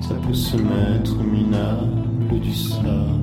Ça peut se mettre minable du sable.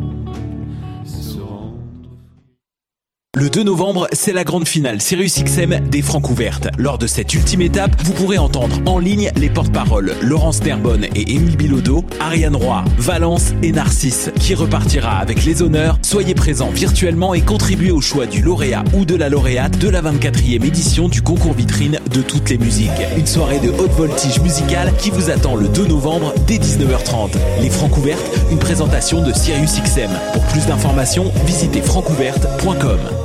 Le 2 novembre, c'est la grande finale Sirius XM des Francs ouvertes. Lors de cette ultime étape, vous pourrez entendre en ligne les porte-paroles Laurence Terbonne et Émile Bilodeau, Ariane Roy, Valence et Narcisse, qui repartira avec les honneurs. Soyez présents virtuellement et contribuez au choix du lauréat ou de la lauréate de la 24e édition du concours vitrine de toutes les musiques. Une soirée de haute voltige musicale qui vous attend le 2 novembre dès 19h30. Les Francs ouvertes, une présentation de Sirius XM. Pour plus d'informations, visitez francouverte.com.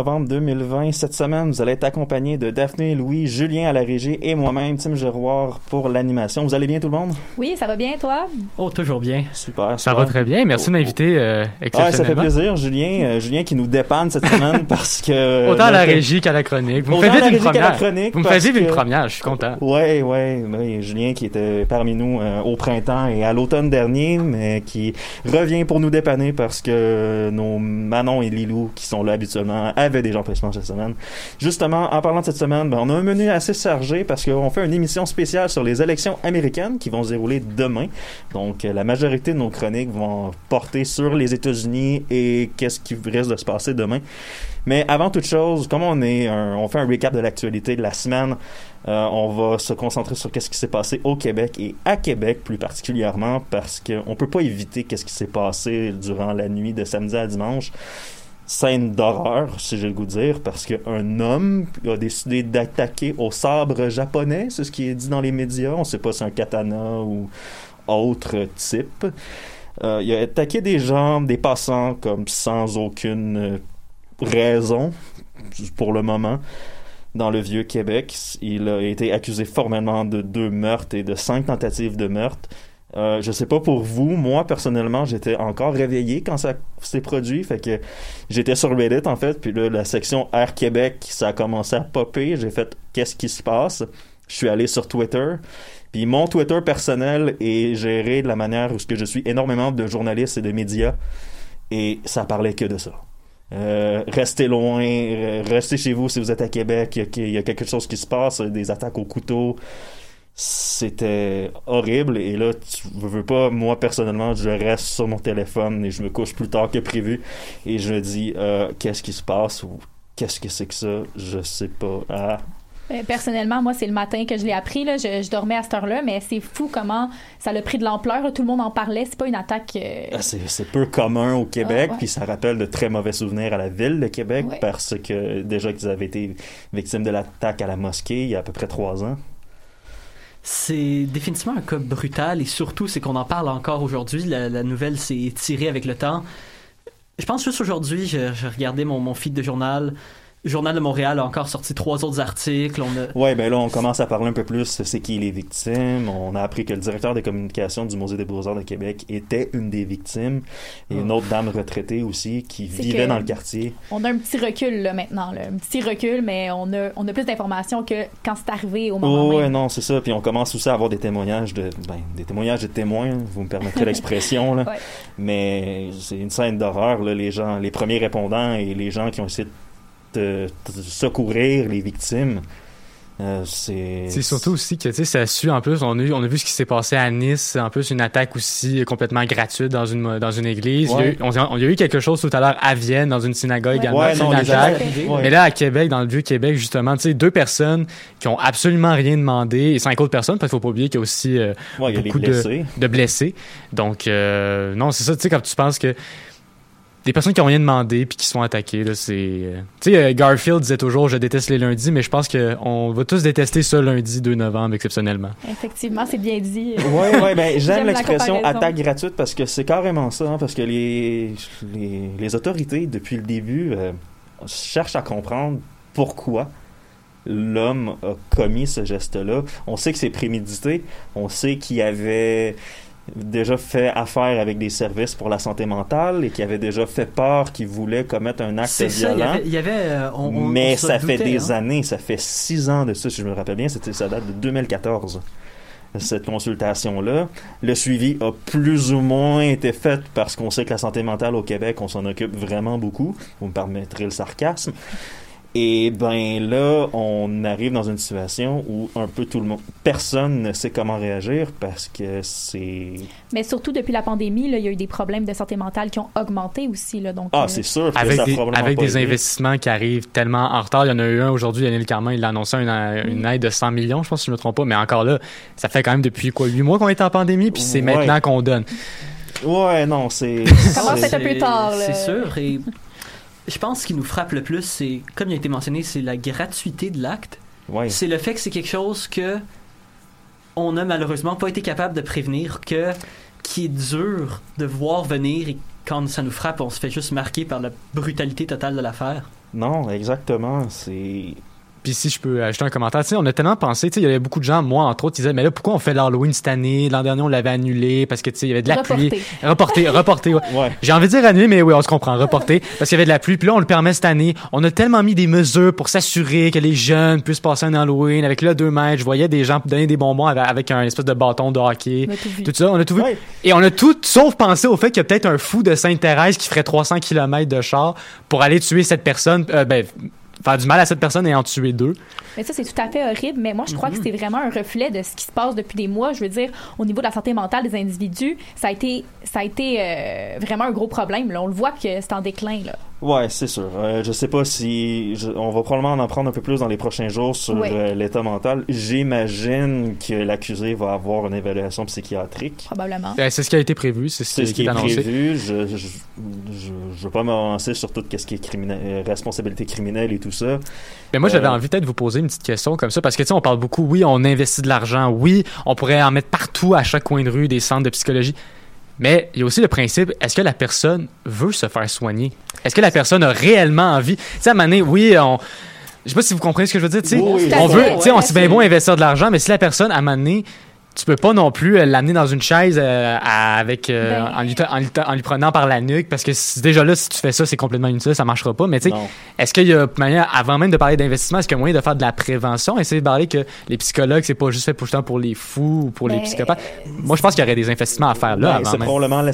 novembre 2020. Cette semaine, vous allez être accompagné de Daphné, Louis, Julien à la régie et moi-même, Tim Geroir, pour l'animation. Vous allez bien tout le monde? Oui, ça va bien, toi? Oh, toujours bien. Super. Ça super. va très bien. Merci de m'inviter euh, Ouais, ça fait plaisir, Julien. euh, Julien qui nous dépanne cette semaine parce que... Autant à la régie qu'à la chronique. Vous me faites une première. Vous me faites une que- première. Je suis content. Ouais, ouais, ouais, Julien qui était parmi nous euh, au printemps et à l'automne dernier, mais qui revient pour nous dépanner parce que nos Manon et Lilou, qui sont là habituellement, avaient des cette semaine. Justement, en parlant de cette semaine, ben, on a un menu assez chargé parce qu'on fait une émission spéciale sur les élections américaines qui vont se dérouler demain. Donc, euh, la majorité de nos chroniques vont porter sur les États-Unis et qu'est-ce qui risque de se passer demain. Mais avant toute chose, comme on est, un- on fait un recap de l'actualité de la semaine, euh, on va se concentrer sur qu'est-ce qui s'est passé au Québec et à Québec plus particulièrement parce qu'on peut pas éviter qu'est-ce qui s'est passé durant la nuit de samedi à dimanche. Scène d'horreur, si j'ai le goût de dire, parce qu'un homme a décidé d'attaquer au sabre japonais, c'est ce qui est dit dans les médias. On sait pas si c'est un katana ou autre type. Euh, il a attaqué des gens, des passants, comme sans aucune raison, pour le moment dans le vieux Québec. Il a été accusé formellement de deux meurtres et de cinq tentatives de meurtre. Euh, je sais pas pour vous, moi personnellement, j'étais encore réveillé quand ça s'est produit, fait que j'étais sur Reddit en fait, puis là la section Air Québec, ça a commencé à popper, j'ai fait qu'est-ce qui se passe? Je suis allé sur Twitter, puis mon Twitter personnel est géré de la manière où ce que je suis énormément de journalistes et de médias, et ça parlait que de ça. Euh, restez loin, restez chez vous si vous êtes à Québec, il y, a quelque chose qui se passe, des attaques au couteau. C'était horrible et là, tu veux, pas, moi personnellement, je reste sur mon téléphone et je me couche plus tard que prévu et je me dis, euh, qu'est-ce qui se passe ou qu'est-ce que c'est que ça? Je sais pas. Ah, Euh, Personnellement, moi, c'est le matin que je l'ai appris. Là. Je, je dormais à cette heure-là, mais c'est fou comment ça a pris de l'ampleur. Tout le monde en parlait. C'est pas une attaque. euh, Ah, C'est c'est peu commun au Québec, Ah, ouais. puis ça rappelle de très mauvais souvenirs à la ville de Québec Ouais. parce que déjà qu'ils avaient été victimes de l'attaque à la mosquée il y a à peu près trois ans. C'est définitivement un cas brutal et surtout, c'est qu'on en parle encore aujourd'hui. La, nouvelle s'est tirée avec le temps. Je pense juste aujourd'hui, je, je regardais mon, mon feed de journal. Le Journal de Montréal a encore sorti trois autres articles. On a... Ouais, ben là, on commence à parler un peu plus c'est qui les victimes. On a appris que le directeur des communications du Musée des Beaux-Arts de Québec était une des victimes et une autre dame retraitée aussi qui vivait que- dans le quartier. On a un petit recul là, maintenant. Là. Un petit recul, mais on a, on a plus d'informations que quand c'est arrivé au moment Oh, ouais, même. non, c'est ça. Puis on commence aussi à avoir des témoignages de, ben, des témoignages de témoins. Vous me permettrez l'expression, là. Ouais. Mais c'est une scène d'horreur, là. Les gens, les premiers répondants et les gens qui ont essayé de, de secourir les victimes. euh, c'est. C'est surtout aussi que, tu sais, ça suit en plus. On a, on a vu ce qui s'est passé à Nice. En plus, une attaque aussi complètement gratuite dans une, dans une église. Il, y a Ouais. eu, on, on- il y a eu quelque chose tout à l'heure à Vienne, dans une synagogue Ouais. également. Ouais, non, une attaque. ouais. Mais là, à Québec, dans le Vieux-Québec, justement, tu sais, deux personnes qui ont absolument rien demandé et cinq autres personnes, parce qu'il faut pas oublier qu'il y a aussi euh, Ouais, y a beaucoup de- blessés. de blessés. Donc, euh, non, c'est ça, tu sais, quand tu penses que des personnes qui ont rien demandé puis qui sont attaquées, là, c'est... euh, Tu sais, euh, Garfield disait toujours « Je déteste les lundis », mais je pense qu'on va tous détester ce lundi 2 novembre, exceptionnellement. Effectivement, c'est bien dit. Ouais, ouais, ben, J'aime l'expression attaque gratuite parce que c'est carrément ça, hein, parce que les, les, les autorités, depuis le début, euh, cherchent à comprendre pourquoi l'homme a commis ce geste-là. On sait que c'est prémédité, on sait qu'il avait déjà fait affaire avec des services pour la santé mentale et qu'il avait déjà fait peur qu'il voulait commettre un acte C'est ça, il y violent. avait, il y avait, euh, on- on- Mais on ça fait des hein. années, ça fait six ans de ça, si je me rappelle bien, c'était ça date de 2014. Cette consultation-là, le suivi a plus ou moins été fait parce qu'on sait que la santé mentale au Québec, on s'en occupe vraiment beaucoup. Vous me permettrez le sarcasme. Et ben là, on arrive dans une situation où un peu tout le monde, personne ne sait comment réagir parce que c'est Mais surtout depuis la pandémie, là, il y a eu des problèmes de santé mentale qui ont augmenté aussi. Là, donc, ah euh, c'est sûr Avec ça des, avec investissements qui arrivent tellement en retard. Il y en a eu un aujourd'hui, Yannick Carman, il a annoncé une, une aide de 100 millions, je pense, si je ne me trompe pas. Mais encore là, ça fait quand même depuis quoi, 8 mois qu'on est en pandémie, puis c'est Ouais. maintenant qu'on donne. Ouais, non, c'est Ça commence à être un peu tard. là. C'est sûr. Et je pense ce qui nous frappe le plus, c'est, comme il a été mentionné, c'est la gratuité de l'acte. ouais. C'est le fait que c'est quelque chose que on n'a malheureusement pas été capable de prévenir, que qui est dur de voir venir et quand ça nous frappe, on se fait juste marquer par la brutalité totale de l'affaire. Non, exactement, c'est Puis si je peux ajouter un commentaire, tu sais, on a tellement pensé, tu sais, il y avait beaucoup de gens, moi entre autres, qui disaient, mais là, pourquoi on fait l'Halloween cette année? L'an dernier, on l'avait annulé parce que, tu sais, il y avait de la pluie. Reporté. Reporté, reporté, ouais. ouais. J'ai envie de dire annulé, mais oui, on se comprend, reporté, parce qu'il y avait de la pluie. Puis là, on le permet cette année. On a tellement mis des mesures pour s'assurer que les jeunes puissent passer un Halloween avec le 2 mètres. Je voyais des gens donner des bonbons avec, avec un espèce de bâton de hockey. On a tout vu. Tout ça, on a tout vu. Ouais. Et on a tout, sauf pensé au fait qu'il y a peut-être un fou de Sainte-Thérèse qui ferait 300 km de char pour aller tuer cette personne, euh, ben, faire du mal à cette personne et en tuer deux. Mais ça, c'est tout à fait horrible. Mais moi, je crois que c'est vraiment un reflet de ce qui se passe depuis des mois. Je veux dire, au niveau de la santé mentale des individus, ça a été, ça a été euh, vraiment un gros problème. On le voit que c'est en déclin. Là. Ouais, c'est sûr. Euh, je sais pas si je- on va probablement en apprendre un peu plus dans les prochains jours sur euh, l'état mental. J'imagine que l'accusé va avoir une évaluation psychiatrique. Probablement. Ben, c'est ce qui a été prévu, c'est ce ce qui est est annoncé. prévu. Je, je, je, je veux pas m'avancer sur tout ce qui est criminel, euh, responsabilité criminelle et tout ça. Mais moi, j'avais Euh, envie peut-être de vous poser une petite question comme ça, parce que tu sais, on parle beaucoup, oui, on investit de l'argent, oui, on pourrait en mettre partout à chaque coin de rue des centres de psychologie. Mais il y a aussi le principe, est-ce que la personne veut se faire soigner? Est-ce que la personne a réellement envie? Tu sais, à un moment donné, oui, on... Je sais pas si vous comprenez ce que je veux dire. Oui, on veut, sais, on ouais, c'est bien beau investir de l'argent, mais si la personne, à un moment donné, tu peux pas non plus euh, l'amener dans une chaise euh, avec euh, Ben- en, lui, en lui- en lui prenant par la nuque parce que si- déjà là si tu fais ça c'est complètement inutile ça marchera pas mais tu sais est-ce qu'il y a moyen, avant même de parler d'investissement, est-ce qu'il y a moyen de faire de la prévention, essayer de parler que les psychologues, c'est pas juste fait pour, pour les fous ou pour les Mais- psychopathes? Moi, je pense qu'il y aurait des investissements à faire là Ben, c'est probablement la-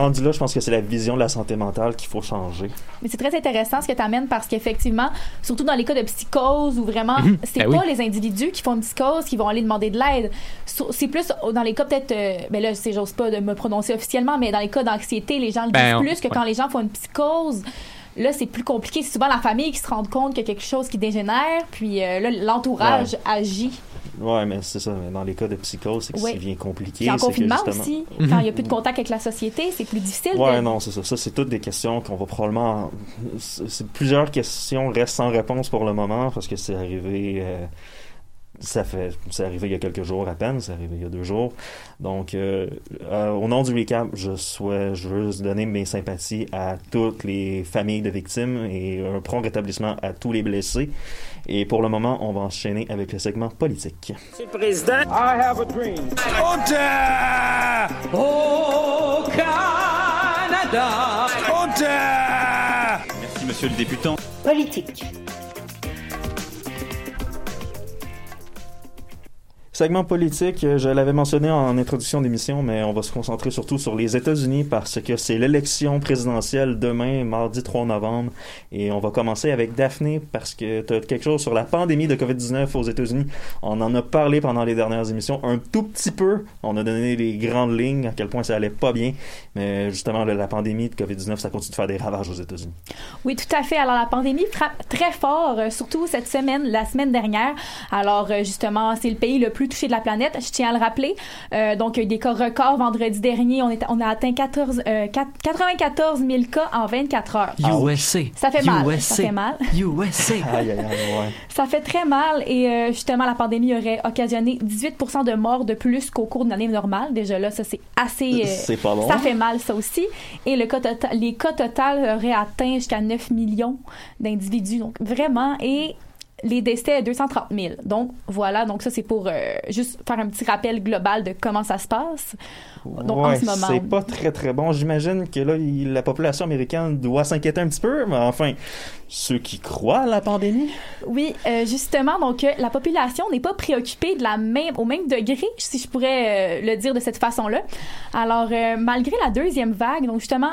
rendu là. Je pense que c'est la vision de la santé mentale qu'il faut changer. Mais c'est très intéressant ce que tu amènes parce qu'effectivement, surtout dans les cas de psychose où vraiment, Mhm. c'est Ben pas oui. les individus qui font une psychose qui vont aller demander de l'aide. So- C'est plus dans les cas peut-être, euh, ben là, c'est j'ose pas de me prononcer officiellement, mais dans les cas d'anxiété, les gens le Ben, disent on- plus que ouais. quand les gens font une psychose. Là, c'est plus compliqué. C'est souvent la famille qui se rend compte qu'il y a quelque chose qui dégénère, puis euh, là, l'entourage agit. Ouais, mais c'est ça. Mais dans les cas de psychose, c'est que Ouais. ça devient compliqué. Puis en c'est que confinement justement- aussi, quand il n'y a plus de contact avec la société, c'est plus difficile. Ouais, de- non, c'est ça. Ça, c'est toutes des questions qu'on va probablement. c'est- c'est- plusieurs questions restent sans réponse pour le moment parce que c'est arrivé. euh, ça fait, c'est arrivé il y a quelques jours à peine, c'est arrivé il y a deux jours. Donc, euh, euh, au nom du recap, je souhaite, je veux donner mes sympathies à toutes les familles de victimes et un prompt rétablissement à tous les blessés. Et pour le moment, on va enchaîner avec le segment politique. Monsieur le Président, I have a dream. Au Canada! Merci, monsieur le députant. Politique. Segment politique, euh, je l'avais mentionné en introduction d'émission, mais on va se concentrer surtout sur les États-Unis parce que c'est l'élection présidentielle demain, mardi 3 novembre. Et on va commencer avec Daphné parce que tu as quelque chose sur la pandémie de COVID-19 aux États-Unis. On en a parlé pendant les dernières émissions un tout petit peu. On a donné les grandes lignes, à quel point ça allait pas bien. Mais justement, la pandémie de COVID-19, ça continue de faire des ravages aux États-Unis. Oui, tout à fait. Alors, la pandémie frappe très fort, euh, surtout cette semaine, la semaine dernière. Alors, euh, justement, c'est le pays le plus touché de la planète, je tiens à le rappeler. Euh, donc, il y a eu des cas records vendredi dernier. On, est, on a atteint 14, euh, 4 94 000 cas en 24 heures. USA. Ça fait mal. USA. Ça fait mal. USA. Aïe, aïe, aïe, ouais. Ça fait très mal et euh, justement la pandémie aurait occasionné 18% de morts de plus qu'au cours d'une année normale. Déjà là, ça c'est assez. euh, C'est pas bon. Ça fait mal ça aussi. Et le cas total- les cas total auraient atteint jusqu'à 9 millions d'individus. Donc vraiment et les décès 230 000. Donc voilà, donc ça c'est pour euh, juste faire un petit rappel global de comment ça se passe. Donc en ce moment. c'est pas très très bon. J'imagine que là, il- la population américaine doit s'inquiéter un petit peu, mais enfin, ceux qui croient à la pandémie, Oui, euh, justement, donc euh, la population n'est pas préoccupée de la même, au même degré, si je pourrais le dire de cette façon-là. Alors, malgré la deuxième vague, donc justement,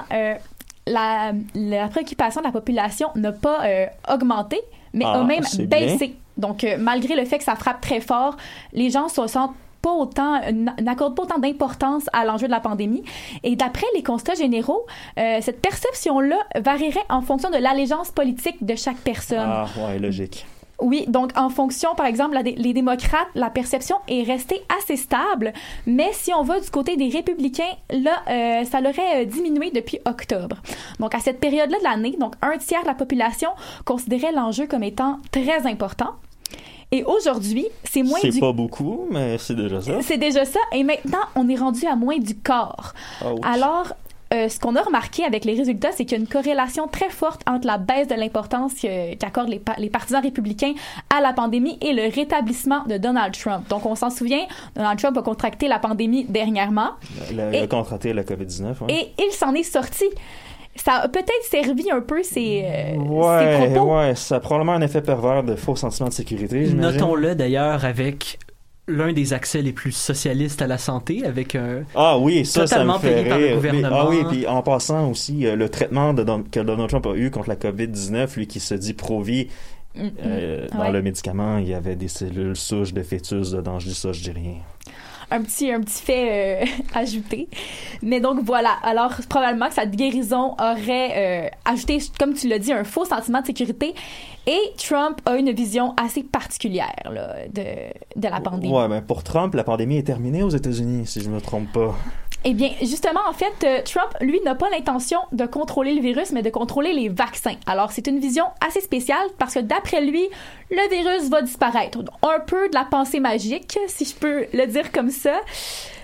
la, la préoccupation de la population n'a pas euh, augmenté, mais Ah, a même bien. baissé. Donc, euh, malgré le fait que ça frappe très fort, les gens se sentent pas autant, euh, n'accordent pas autant d'importance à l'enjeu de la pandémie. Et d'après les constats généraux, euh, cette perception-là varierait en fonction de l'allégeance politique de chaque personne. ah ouais, logique. Oui, donc en fonction, par exemple, la- les démocrates, la perception est restée assez stable, mais si on va du côté des républicains, là, euh, ça l'aurait euh, diminué depuis octobre. Donc à cette période-là de l'année, donc un tiers de la population considérait l'enjeu comme étant très important. Et aujourd'hui, c'est moins C'est du... pas beaucoup, mais c'est déjà ça. C'est déjà ça. Et maintenant, on est rendu à moins du quart. Ouch. Alors, euh, ce qu'on a remarqué avec les résultats, c'est qu'il y a une corrélation très forte entre la baisse de l'importance qu'accordent les, pa- les partisans républicains à la pandémie et le rétablissement de Donald Trump. Donc, on s'en souvient, Donald Trump a contracté la pandémie dernièrement Il a, il a Et- contracté la COVID-19. Ouais. et il s'en est sorti. Ça a peut-être servi un peu ses, euh, ses Ouais, propos. ouais, ça a probablement un effet pervers de faux sentiment de sécurité. Notons-le d'ailleurs avec l'un des accès les plus socialistes à la santé, avec un. Ah oui, ça, ça me Totalement fait payé par le rire. gouvernement. Mais- ah oui, puis en passant aussi, euh, le traitement de Don- que Donald Trump a eu contre la COVID-19, lui qui se dit pro-vie, Mm, mm. euh, dans Ouais. le médicament, il y avait des cellules souches de fœtus dedans. Je dis ça, je dis rien. Un petit, un petit fait euh, ajouté. Mais donc voilà. Alors probablement que cette guérison aurait euh, ajouté, comme tu l'as dit, un faux sentiment de sécurité. Et Trump a une vision assez particulière là, de, de la pandémie. Ouais, mais pour Trump, la pandémie est terminée aux États-Unis, si je me trompe pas. Eh bien, justement, en fait, euh, Trump, lui, n'a pas l'intention de contrôler le virus, mais de contrôler les vaccins. Alors, c'est une vision assez spéciale parce que d'après lui, le virus va disparaître. Un peu de la pensée magique, si je peux le dire comme ça.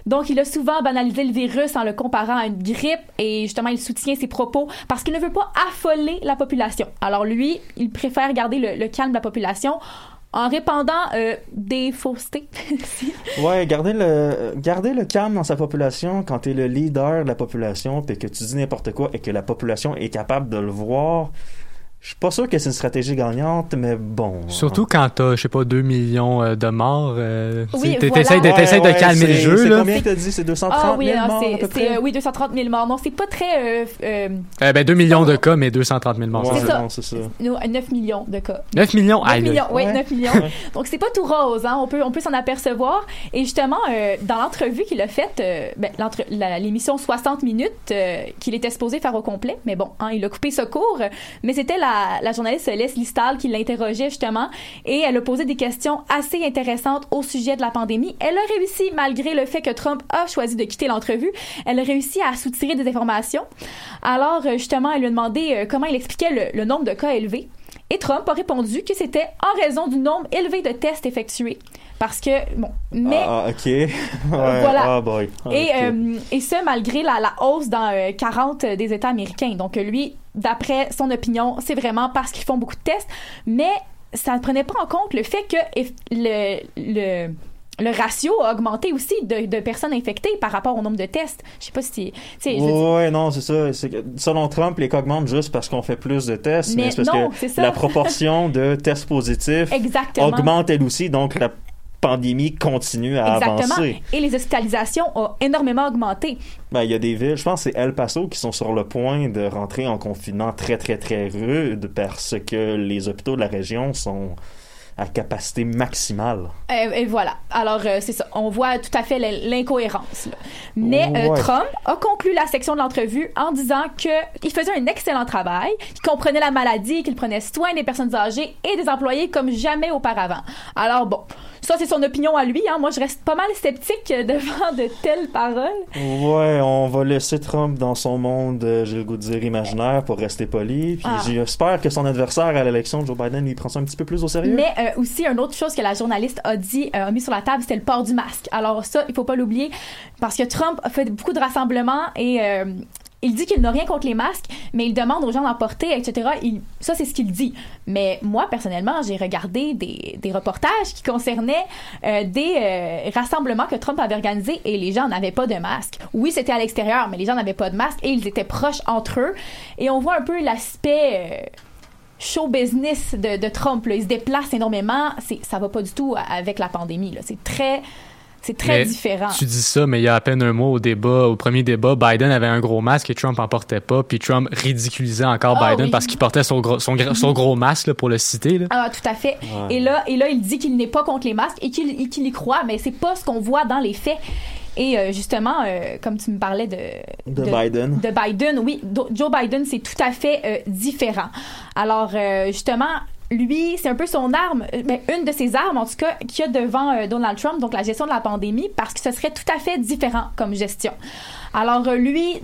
Donc, il a souvent banalisé le virus en le comparant à une grippe et justement, il soutient ses propos parce qu'il ne veut pas affoler la population. Alors, lui, il préfère garder le, le calme de la population en répandant euh, des faussetés. Ouais, garder le, garder le calme dans sa population quand t'es le leader de la population, puis que tu dis n'importe quoi et que la population est capable de le voir, Je suis pas sûr que c'est une stratégie gagnante, mais bon. Surtout quand t'as, je sais pas, 2 millions euh, de morts. Euh, Oui, tu voilà. t'essayes de, Ouais, ouais, de calmer le jeu, C'est combien t'as dit? C'est 230 Ah oui, 000 non, morts, à peu c'est, près? euh, oui, 230 000 morts. Non, c'est pas très. euh, euh, Euh, ben, 2 millions de cas, mais 230 000 morts. Ouais, c'est ça. non, c'est ça. nous, 9 millions de cas. 9 millions? 9 Aïe, là. millions, oui, Ouais. 9 millions. Donc, c'est pas tout rose, hein. On peut, on peut s'en apercevoir. Et justement, euh, dans l'entrevue qu'il a faite, euh, ben, l'émission 60 minutes euh, qu'il était supposé faire au complet, mais bon, hein, il a coupé ce cours. Mais c'était la, la journaliste Leslie Stahl qui l'interrogeait justement et elle a posé des questions assez intéressantes au sujet de la pandémie. Elle a réussi, malgré le fait que Trump a choisi de quitter l'entrevue, elle a réussi à soutirer des informations. Alors, euh, justement, elle lui a demandé euh, comment il expliquait le, le nombre de cas élevés. Et Trump a répondu que c'était en raison du nombre élevé de tests effectués. Parce que, bon, mais... Ah, ok. ouais. voilà. Ah, boy. Et, Ok. euh, et ce, malgré la, la hausse dans euh, 40 des États américains. Donc, euh, lui, d'après son opinion, c'est vraiment parce qu'ils font beaucoup de tests, mais ça ne prenait pas en compte le fait que le, le ratio a augmenté aussi de, de personnes infectées par rapport au nombre de tests. Je sais pas si... Ouais, non, c'est ça. Selon Trump, les cas augmentent juste parce qu'on fait plus de tests, mais, Mais c'est parce non, que ça. la proportion de tests positifs Exactement. augmente elle aussi, donc la pandémie continue à Exactement. avancer. Et les hospitalisations ont énormément augmenté. Ben, il y a des villes, je pense que c'est El Paso, qui sont sur le point de rentrer en confinement très, très, très rude parce que les hôpitaux de la région sont à capacité maximale. Euh, et voilà. Alors, euh, c'est ça. On voit tout à fait l'in- l'incohérence. Mais euh. Trump a conclu la section de l'entrevue en disant qu'il faisait un excellent travail, qu'il comprenait la maladie, qu'il prenait soin des personnes âgées et des employés comme jamais auparavant. Alors, bon, ça, c'est son opinion à lui. Hein. Moi, je reste pas mal sceptique euh, devant de telles paroles. Ouais, on va laisser Trump dans son monde, euh, j'ai le goût de dire, imaginaire pour rester poli. Puis Ah. j'espère que son adversaire à l'élection, Joe Biden, lui prend ça un petit peu plus au sérieux. Mais euh, aussi, une autre chose que la journaliste a dit, euh, a mis sur la table, c'était le port du masque. Alors ça, il faut pas l'oublier, parce que Trump a fait beaucoup de rassemblements et il dit qu'il n'a rien contre les masques, mais il demande aux gens d'en porter, etc. Ça, c'est ce qu'il dit. Mais moi, personnellement, j'ai regardé des, reportages qui concernaient euh, des euh, rassemblements que Trump avait organisés et les gens n'avaient pas de masque. Oui, c'était à l'extérieur, mais les gens n'avaient pas de masque et ils étaient proches entre eux. Et on voit un peu l'aspect... euh, show business de, Trump. Il se déplace énormément. Ça va pas du tout avec la pandémie. C'est très, c'est très Mais différent. Tu dis ça, mais il y a à peine un mois au débat, au premier débat, Biden avait un gros masque et Trump en portait pas, puis Trump ridiculisait encore Ah Biden oui. parce qu'il portait son gros, son, gros masque, là, pour le citer. Là. Ah, tout à fait. Ouais. Et là, et là, il dit qu'il n'est pas contre les masques et qu'il, y croit, mais c'est pas ce qu'on voit dans les faits. Et euh, justement, euh, comme tu me parlais de, De Biden. de Biden, oui, Do- Joe Biden, c'est tout à fait euh, différent. Alors, euh, justement, lui, c'est un peu son arme, euh, ben, une de ses armes, en tout cas, qu'il y a devant euh, Donald Trump, donc la gestion de la pandémie, parce que ce serait tout à fait différent comme gestion. Alors, euh, lui,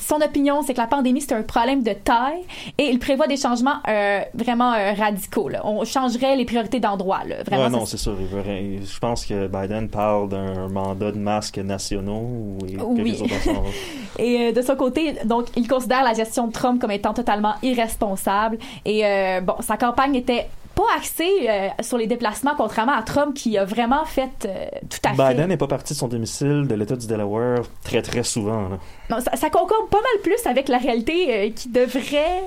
son opinion, c'est que la pandémie, c'est un problème de taille et il prévoit des changements euh, vraiment euh, radicaux. là. On changerait les priorités d'endroit. Vraiment, ouais, non, c'est sûr. Je pense que Biden parle d'un mandat de masques nationaux et Oui. sont- Et euh, de son côté, donc, il considère la gestion de Trump comme étant totalement irresponsable. Et euh, bon, sa campagne était pas axée euh, sur les déplacements, contrairement à Trump qui a vraiment fait euh, tout à fait. Biden n'est pas parti de son domicile de l'État du Delaware très très souvent. là. Non, ça, ça concorde pas mal plus avec la réalité euh, qui devrait.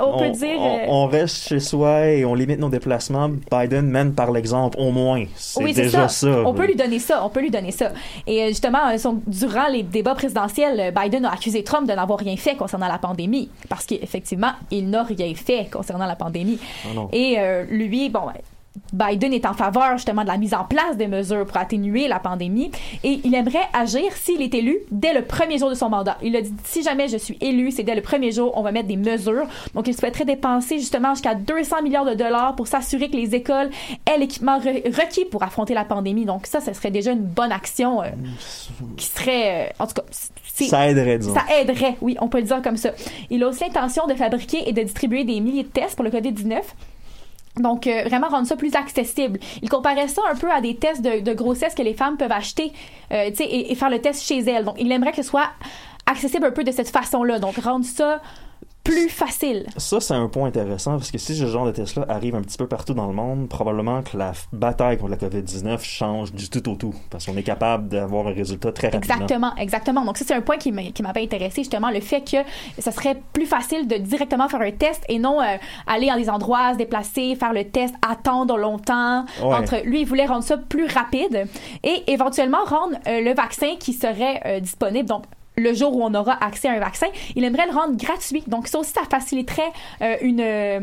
On, peut dire. on- euh, on reste chez soi et on limite nos déplacements. Biden mène par l'exemple, au moins. C'est oui, déjà ça. ça. On peut lui donner ça. On peut lui donner ça. Et euh, justement, euh, son- durant les débats présidentiels, Biden a accusé Trump de n'avoir rien fait concernant la pandémie. Parce qu'effectivement, il n'a rien fait concernant la pandémie. Ah. Et euh, lui, bon, Biden est en faveur justement de la mise en place des mesures pour atténuer la pandémie et il aimerait agir s'il est élu dès le premier jour de son mandat. Il a dit si jamais je suis élu, c'est dès le premier jour, on va mettre des mesures. Donc il souhaiterait dépenser justement jusqu'à 200 milliards de dollars pour s'assurer que les écoles aient l'équipement re- requis pour affronter la pandémie. Donc ça, ce serait déjà une bonne action euh, qui serait, euh, en tout cas, Ça aiderait, disons. Ça aiderait, oui, on peut le dire comme ça. Il a aussi l'intention de fabriquer et de distribuer des milliers de tests pour le COVID-19. Donc, euh, vraiment rendre ça plus accessible. Il comparait ça un peu à des tests de, grossesse que les femmes peuvent acheter euh, et, et faire le test chez elles. Donc, il aimerait que ce soit accessible un peu de cette façon-là. Donc, rendre ça plus facile. Ça, c'est un point intéressant parce que si ce genre de test-là arrive un petit peu partout dans le monde, probablement que la bataille contre la COVID-19 change du tout au tout parce qu'on est capable d'avoir un résultat très rapidement. Exactement, exactement. Donc ça, c'est un point qui m'a- qui m'avait intéressé, justement, le fait que ça serait plus facile de directement faire un test et non euh, aller dans des endroits, se déplacer, faire le test, attendre longtemps. Ouais. Entre Lui, il voulait rendre ça plus rapide et éventuellement rendre euh, le vaccin qui serait euh, disponible, donc le jour où on aura accès à un vaccin, il aimerait le rendre gratuit. Donc ça aussi, ça faciliterait euh, une... euh,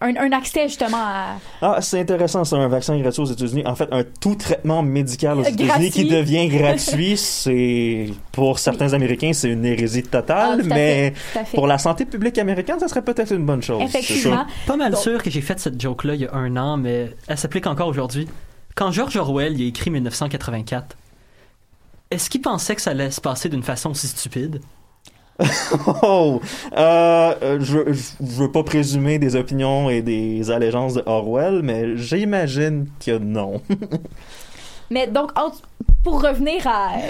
un, un accès justement à, Ah, c'est intéressant, c'est un vaccin gratuit aux États-Unis. En fait, un tout traitement médical aux États-Unis qui devient gratuit, c'est pour certains Américains, c'est une hérésie totale, Ah, mais pour la santé publique américaine, ça serait peut-être une bonne chose. Effectivement. Pas mal Donc- sûr que j'ai fait cette joke-là il y a un an, mais elle s'applique encore aujourd'hui. Quand George Orwell y a écrit 1984, est-ce qu'il pensait que ça allait se passer d'une façon si stupide? Oh, euh, euh, je, je, je veux pas présumer des opinions et des allégeances de Orwell, mais j'imagine que non. Mais donc, pour revenir à, euh,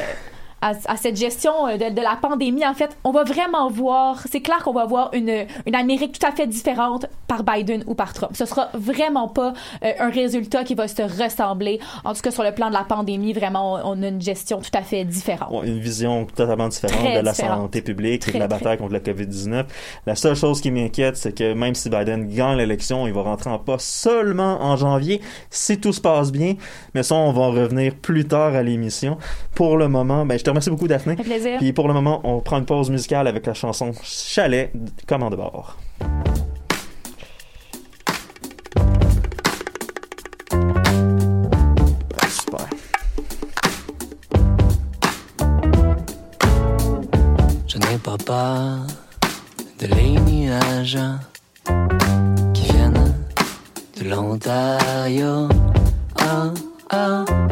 à, à cette gestion euh, de, de la pandémie, en fait, on va vraiment voir, c'est clair qu'on va voir une, une Amérique tout à fait différente par Biden ou par Trump. Ce sera vraiment pas euh, un résultat qui va se ressembler. En tout cas, sur le plan de la pandémie, vraiment, on, on a une gestion tout à fait différente. Une vision totalement différente Très de la différente. santé publique et de la très. bataille contre la COVID-19. La seule chose qui m'inquiète, c'est que même si Biden gagne l'élection, il va rentrer en poste seulement en janvier, si tout se passe bien. Mais ça, on va en revenir plus tard à l'émission. Pour le moment, ben, je te remercie beaucoup, Daphné. Fait plaisir. Puis pour le moment, on prend une pause musicale avec la chanson Chalet, Commande de bord. Ah, super. Je n'ai pas peur de les nuages qui viennent de l'Ontario. Oh, oh,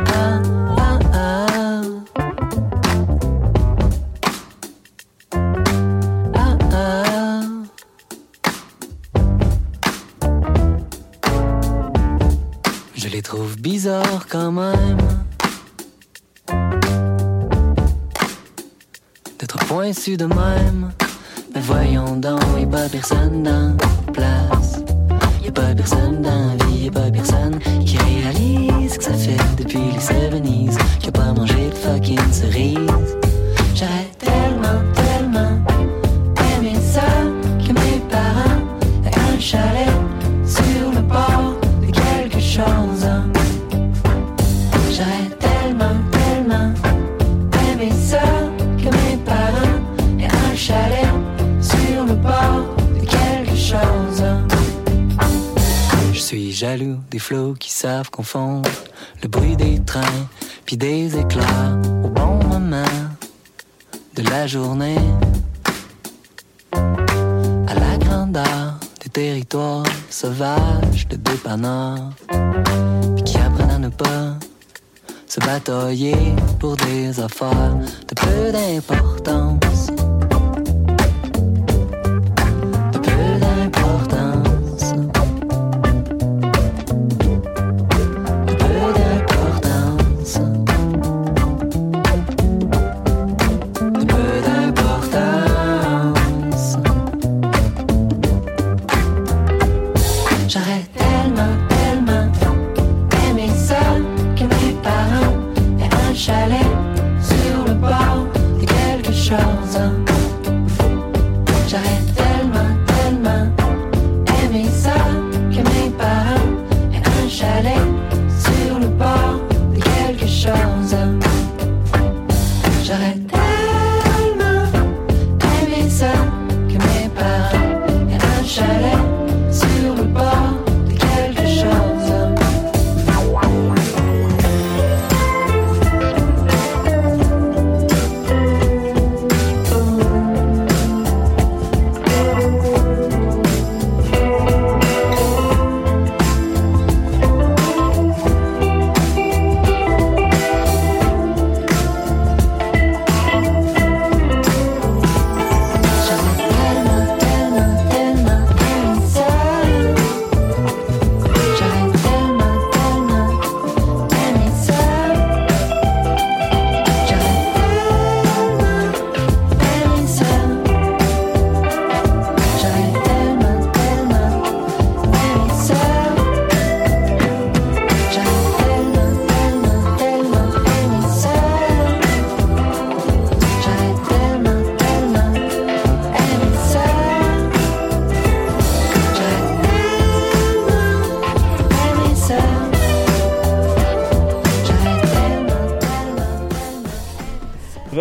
quand même. D'être pointus de même. Mais voyons donc, y'a pas personne dans la place. Y'a pas personne dans la vie, y'a pas personne qui réalise que ça fait depuis les 70s qu'il a pas mangé de fucking cerises. Savent le bruit des trains puis des éclairs au bon moment de la journée. À la grandeur des territoires sauvages de dépanneurs qui apprennent à ne pas se batailler pour des affaires de peu d'importance.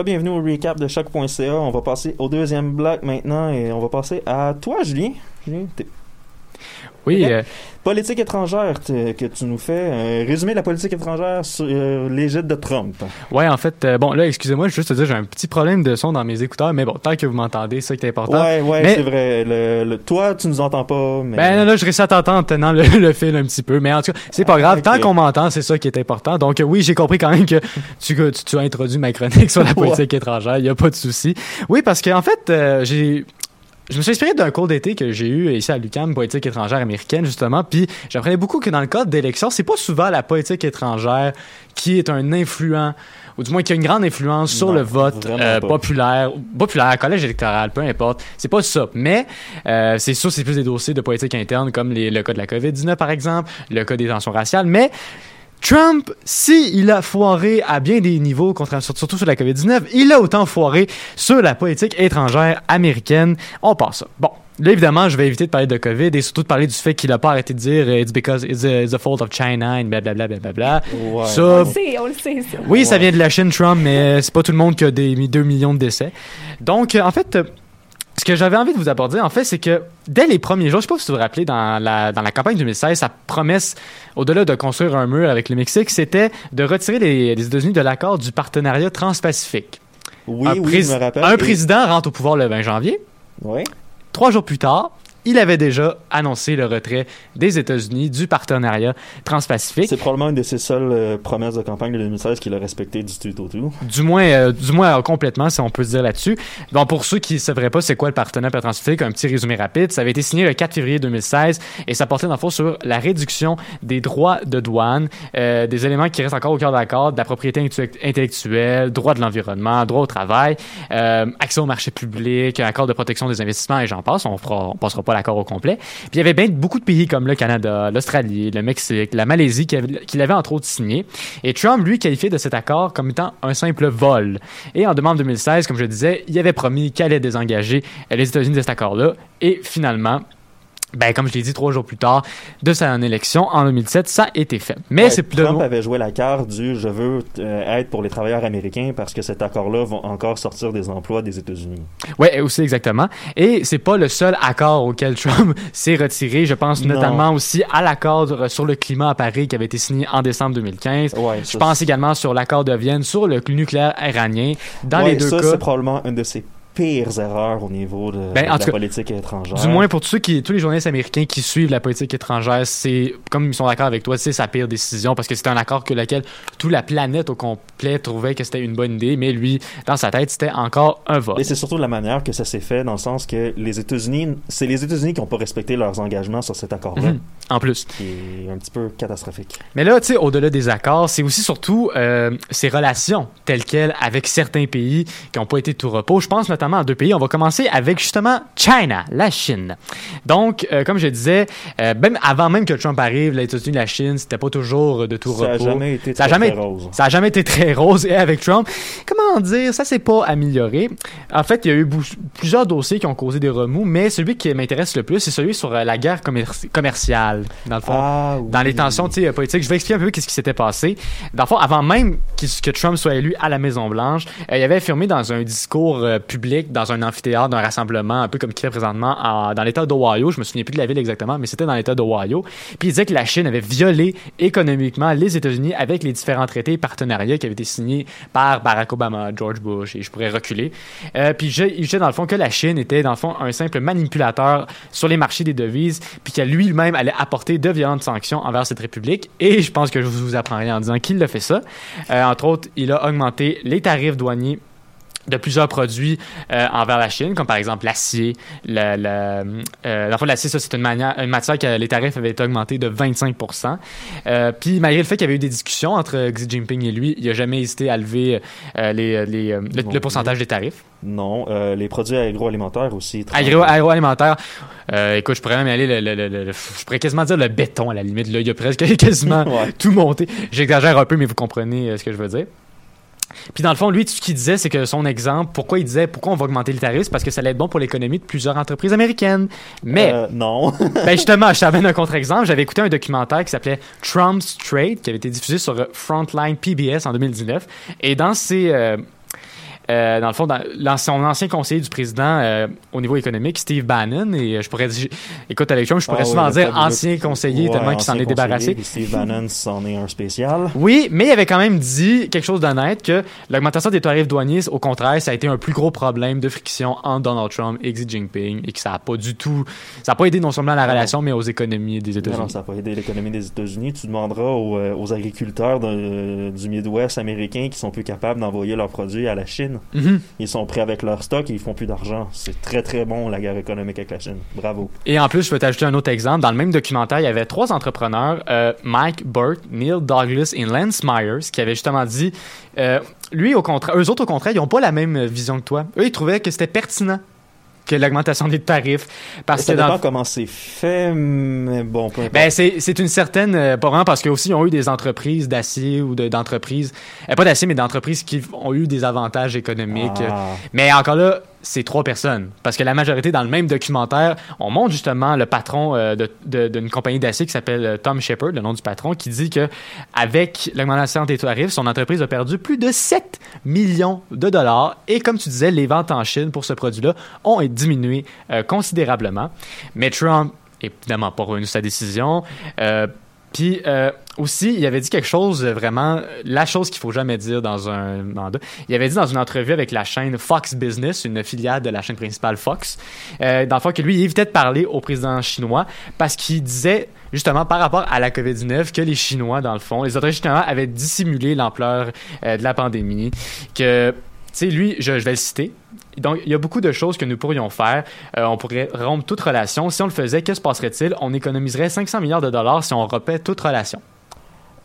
Bienvenue au recap de choc.ca. On va passer au deuxième bloc maintenant et on va passer à toi, Julien. Julien, Oui, euh, Politique étrangère que tu nous fais. euh, résumé de la politique étrangère sur euh, l'égide de Trump. ouais, en fait, euh, bon, là, excusez-moi, je veux juste te dire, j'ai un petit problème de son dans mes écouteurs, mais bon, tant que vous m'entendez, c'est ça qui est important. Ouais, ouais, Mais- c'est vrai. Le, le- toi, tu nous entends pas, mais... Ben là, là, je réussis à t'entendre en tenant le, le fil un petit peu. Mais en tout cas, c'est pas grave. Tant qu'on m'entend, c'est ça qui est important. Donc oui, j'ai compris quand même que tu, tu, tu as introduit ma chronique sur la politique étrangère. Il y a pas de souci. Oui, parce qu'en fait, euh, j'ai... Je me suis inspiré d'un cours d'été que j'ai eu ici à l'UQAM, politique étrangère américaine, justement. Puis j'apprenais beaucoup que dans le cadre d'élections, c'est pas souvent la politique étrangère qui est un influent, ou du moins qui a une grande influence sur Non, le vote euh, populaire, populaire, collège électoral, peu importe. C'est pas ça. Mais euh, c'est sûr, c'est plus des dossiers de politique interne, comme les- le cas de la COVID-19, par exemple, le cas des tensions raciales. Mais Trump, si il a foiré à bien des niveaux, contre- surtout sur la COVID-19, il a autant foiré sur la politique étrangère américaine. On passe ça. Bon. Là, évidemment, je vais éviter de parler de COVID et surtout de parler du fait qu'il a pas arrêté de dire euh, It's because it's, a- it's the fault of China and blablabla. blablabla. Ouais. Ça, On le sait, on le sait, ça. oui, ça vient de la Chine, Trump, mais c'est pas tout le monde qui a des 2 millions de décès. Donc, euh, en fait, euh, ce que j'avais envie de vous aborder, en fait, c'est que dès les premiers jours, je sais pas si vous vous rappelez, dans la, dans la campagne 2016, sa promesse, au-delà de construire un mur avec le Mexique, c'était de retirer les, les États-Unis de l'accord du partenariat transpacifique. Oui, un, oui, je me rappelle. un président rentre au pouvoir le 20 janvier. Oui. Trois jours plus tard, il avait déjà annoncé le retrait des États-Unis du partenariat transpacifique. C'est probablement une de ses seules euh, promesses de campagne de 2016 qu'il a respecté du tout au tout. Du moins, euh, du moins euh, complètement, si on peut se dire là-dessus. Bon, pour ceux qui ne savraient pas c'est quoi le partenariat transpacifique, un petit résumé rapide. Ça avait été signé le 4 février 2016 et ça portait dans le fond sur la réduction des droits de douane, des éléments qui restent encore au cœur de l'accord, de la propriété intellectuelle, droit de l'environnement, droit au travail, accès au marché public, accord de protection des investissements et j'en passe. On fera, on passera pas l'accord au complet. Puis il y avait bien beaucoup de pays comme le Canada, l'Australie, le Mexique, la Malaisie qui, avait- l'avaient entre autres signé. Et Trump, lui, qualifiait de cet accord comme étant un simple vol. Et en demande 2016, comme je disais, il avait promis qu'il allait désengager les États-Unis de cet accord-là. Et finalement, ben, comme je l'ai dit trois jours plus tard, de sa élection en 2017, ça a été fait. Mais Ouais, c'est plus Trump avait joué la carte du je veux euh, être pour les travailleurs américains parce que cet accord-là va encore sortir des emplois des États-Unis. Ouais, aussi exactement. Et c'est pas le seul accord auquel Trump s'est retiré. Je pense Non. notamment aussi à l'accord sur le climat à Paris qui avait été signé en décembre 2015. Ouais, Je pense également sur l'accord de Vienne sur le nucléaire iranien. Dans Ouais, les deux ça, cas, c'est probablement une de ses pires erreurs au niveau de, Ben, de la cas, politique étrangère. Du moins pour tous ceux qui, tous les journalistes américains qui suivent la politique étrangère, c'est comme ils sont d'accord avec toi, c'est sa pire décision parce que c'était un accord que lequel toute la planète au complet trouvait que c'était une bonne idée, mais lui, dans sa tête, c'était encore un vol. Et c'est surtout la manière que ça s'est fait, dans le sens que les États-Unis, c'est les États-Unis qui n'ont pas respecté leurs engagements sur cet accord-là, Mhm. En plus. qui est un petit peu catastrophique. Mais là, tu sais, au-delà des accords, c'est aussi surtout euh, ses relations telles quelles avec certains pays qui n'ont pas été tout repos. Je pense notamment à deux pays. On va commencer avec justement China, la Chine. Donc, euh, comme je disais, euh, même avant même que Trump arrive, les États-Unis, la Chine, c'était pas toujours de tout Ça a repos. jamais été ça a très, jamais, rose. Ça a jamais été très rose. Et avec Trump, comment dire, ça s'est pas amélioré. En fait, il y a eu plusieurs dossiers qui ont causé des remous, mais celui qui m'intéresse le plus, c'est celui sur euh, la guerre commer- commerciale, dans le fond Ah, dans les tensions politiques. Je vais expliquer un peu qu'est-ce qui s'était passé. Dans le fond, avant même que Trump soit élu à la Maison-Blanche, euh, il avait affirmé dans un discours euh, dans un amphithéâtre, d'un rassemblement, un peu comme qu'il fait présentement en- dans l'État d'Ohio. Je me souviens plus de la ville exactement, mais c'était dans l'État d'Ohio. Puis il disait que la Chine avait violé économiquement les États-Unis avec les différents traités et partenariats qui avaient été signés par Barack Obama, George Bush, et je pourrais reculer. Euh, puis il disait dans le fond que la Chine était dans le fond un simple manipulateur sur les marchés des devises, puis qu'elle lui-même allait apporter de violentes sanctions envers cette république. Et je pense que je vous apprends rien en disant qu'il a fait ça. Euh, entre autres, il a augmenté les tarifs douaniers de plusieurs produits euh, envers la Chine, comme par exemple l'acier. Le, le, euh, l'acier, ça, c'est une, matière que les tarifs avaient été augmentés de 25% euh, Puis, malgré le fait qu'il y avait eu des discussions entre Xi Jinping et lui, il n'a jamais hésité à lever euh, les, les, euh, le, pourcentage des tarifs. Non, euh, les produits agroalimentaires aussi. Agro- agroalimentaire. Euh, écoute, je pourrais même aller, le, le- le- le- le- je pourrais quasiment dire le béton à la limite. Là, il y a presque quasiment Ouais. tout monté. J'exagère un peu, mais vous comprenez euh, ce que je veux dire. Puis dans le fond, lui, ce qu'il disait, c'est que son exemple, pourquoi il disait pourquoi on va augmenter les tarifs, parce que ça allait être bon pour l'économie de plusieurs entreprises américaines. Mais Euh, non. ben justement, je t'amène un contre-exemple. J'avais écouté un documentaire qui s'appelait Trump's Trade, qui avait été diffusé sur euh, Frontline PBS en 2019. Et dans ces... euh, euh, dans le fond, dans, son ancien conseiller du président euh, au niveau économique, Steve Bannon, et euh, je pourrais dire, écoute, avec Trump, je pourrais Ah souvent oui, dire ancien conseiller Ouais, tellement qu'il s'en est débarrassé. Steve Bannon, c'en est un spécial. Oui, mais il avait quand même dit quelque chose d'honnête que l'augmentation des tarifs douaniers, au contraire, ça a été un plus gros problème de friction entre Donald Trump et Xi Jinping et que ça a pas du tout, ça a pas aidé non seulement à la relation, mais aux économies des États-Unis. non, ça n'a pas aidé l'économie des États-Unis. Tu demanderas aux, aux agriculteurs de- du Midwest américain qui sont plus capables d'envoyer leurs produits à la Chine. Mhm. Ils sont prêts avec leur stock et ils font plus d'argent. C'est très très bon la guerre économique avec la Chine. Bravo. Et en plus, je vais t'ajouter un autre exemple. Dans le même documentaire, il y avait trois entrepreneurs, euh, Mike Burt, Neil Douglas et Lance Myers, qui avaient justement dit, euh, lui, au contraire, eux autres, au contraire, ils n'ont pas la même vision que toi. Eux, ils trouvaient que c'était pertinent que l'augmentation des tarifs. Parce ça que dans dépend comment c'est fait, mais bon, peu importe. Ben, c'est, c'est une certaine. euh, pas vraiment parce qu'ils aussi ont eu des entreprises d'acier ou de- d'entreprises. euh, pas d'acier, mais d'entreprises qui ont eu des avantages économiques. Ah. Mais encore là, c'est trois personnes. Parce que la majorité, dans le même documentaire, on montre justement le patron euh, d'une compagnie d'acier qui s'appelle euh, Tom Shepard, le nom du patron, qui dit que avec l'augmentation des tarifs, son entreprise a perdu plus de 7 millions de dollars. Et comme tu disais, les ventes en Chine pour ce produit-là ont diminué euh, considérablement. Mais Trump évidemment pas revenu sa décision. Puis euh, aussi, il avait dit quelque chose euh, vraiment, la chose qu'il faut jamais dire dans un mandat. Il avait dit dans une entrevue avec la chaîne Fox Business, une filiale de la chaîne principale Fox, euh, dans le fond que lui, il évitait de parler au président chinois parce qu'il disait justement par rapport à la COVID-19 que les Chinois, dans le fond, les autorités chinois avaient dissimulé l'ampleur euh, de la pandémie, que, tu sais, lui, je vais le citer, donc, il y a beaucoup de choses que nous pourrions faire. Euh, on pourrait rompre toute relation. Si on le faisait, que se passerait-il? On économiserait 500 milliards de dollars si on rompait toute relation.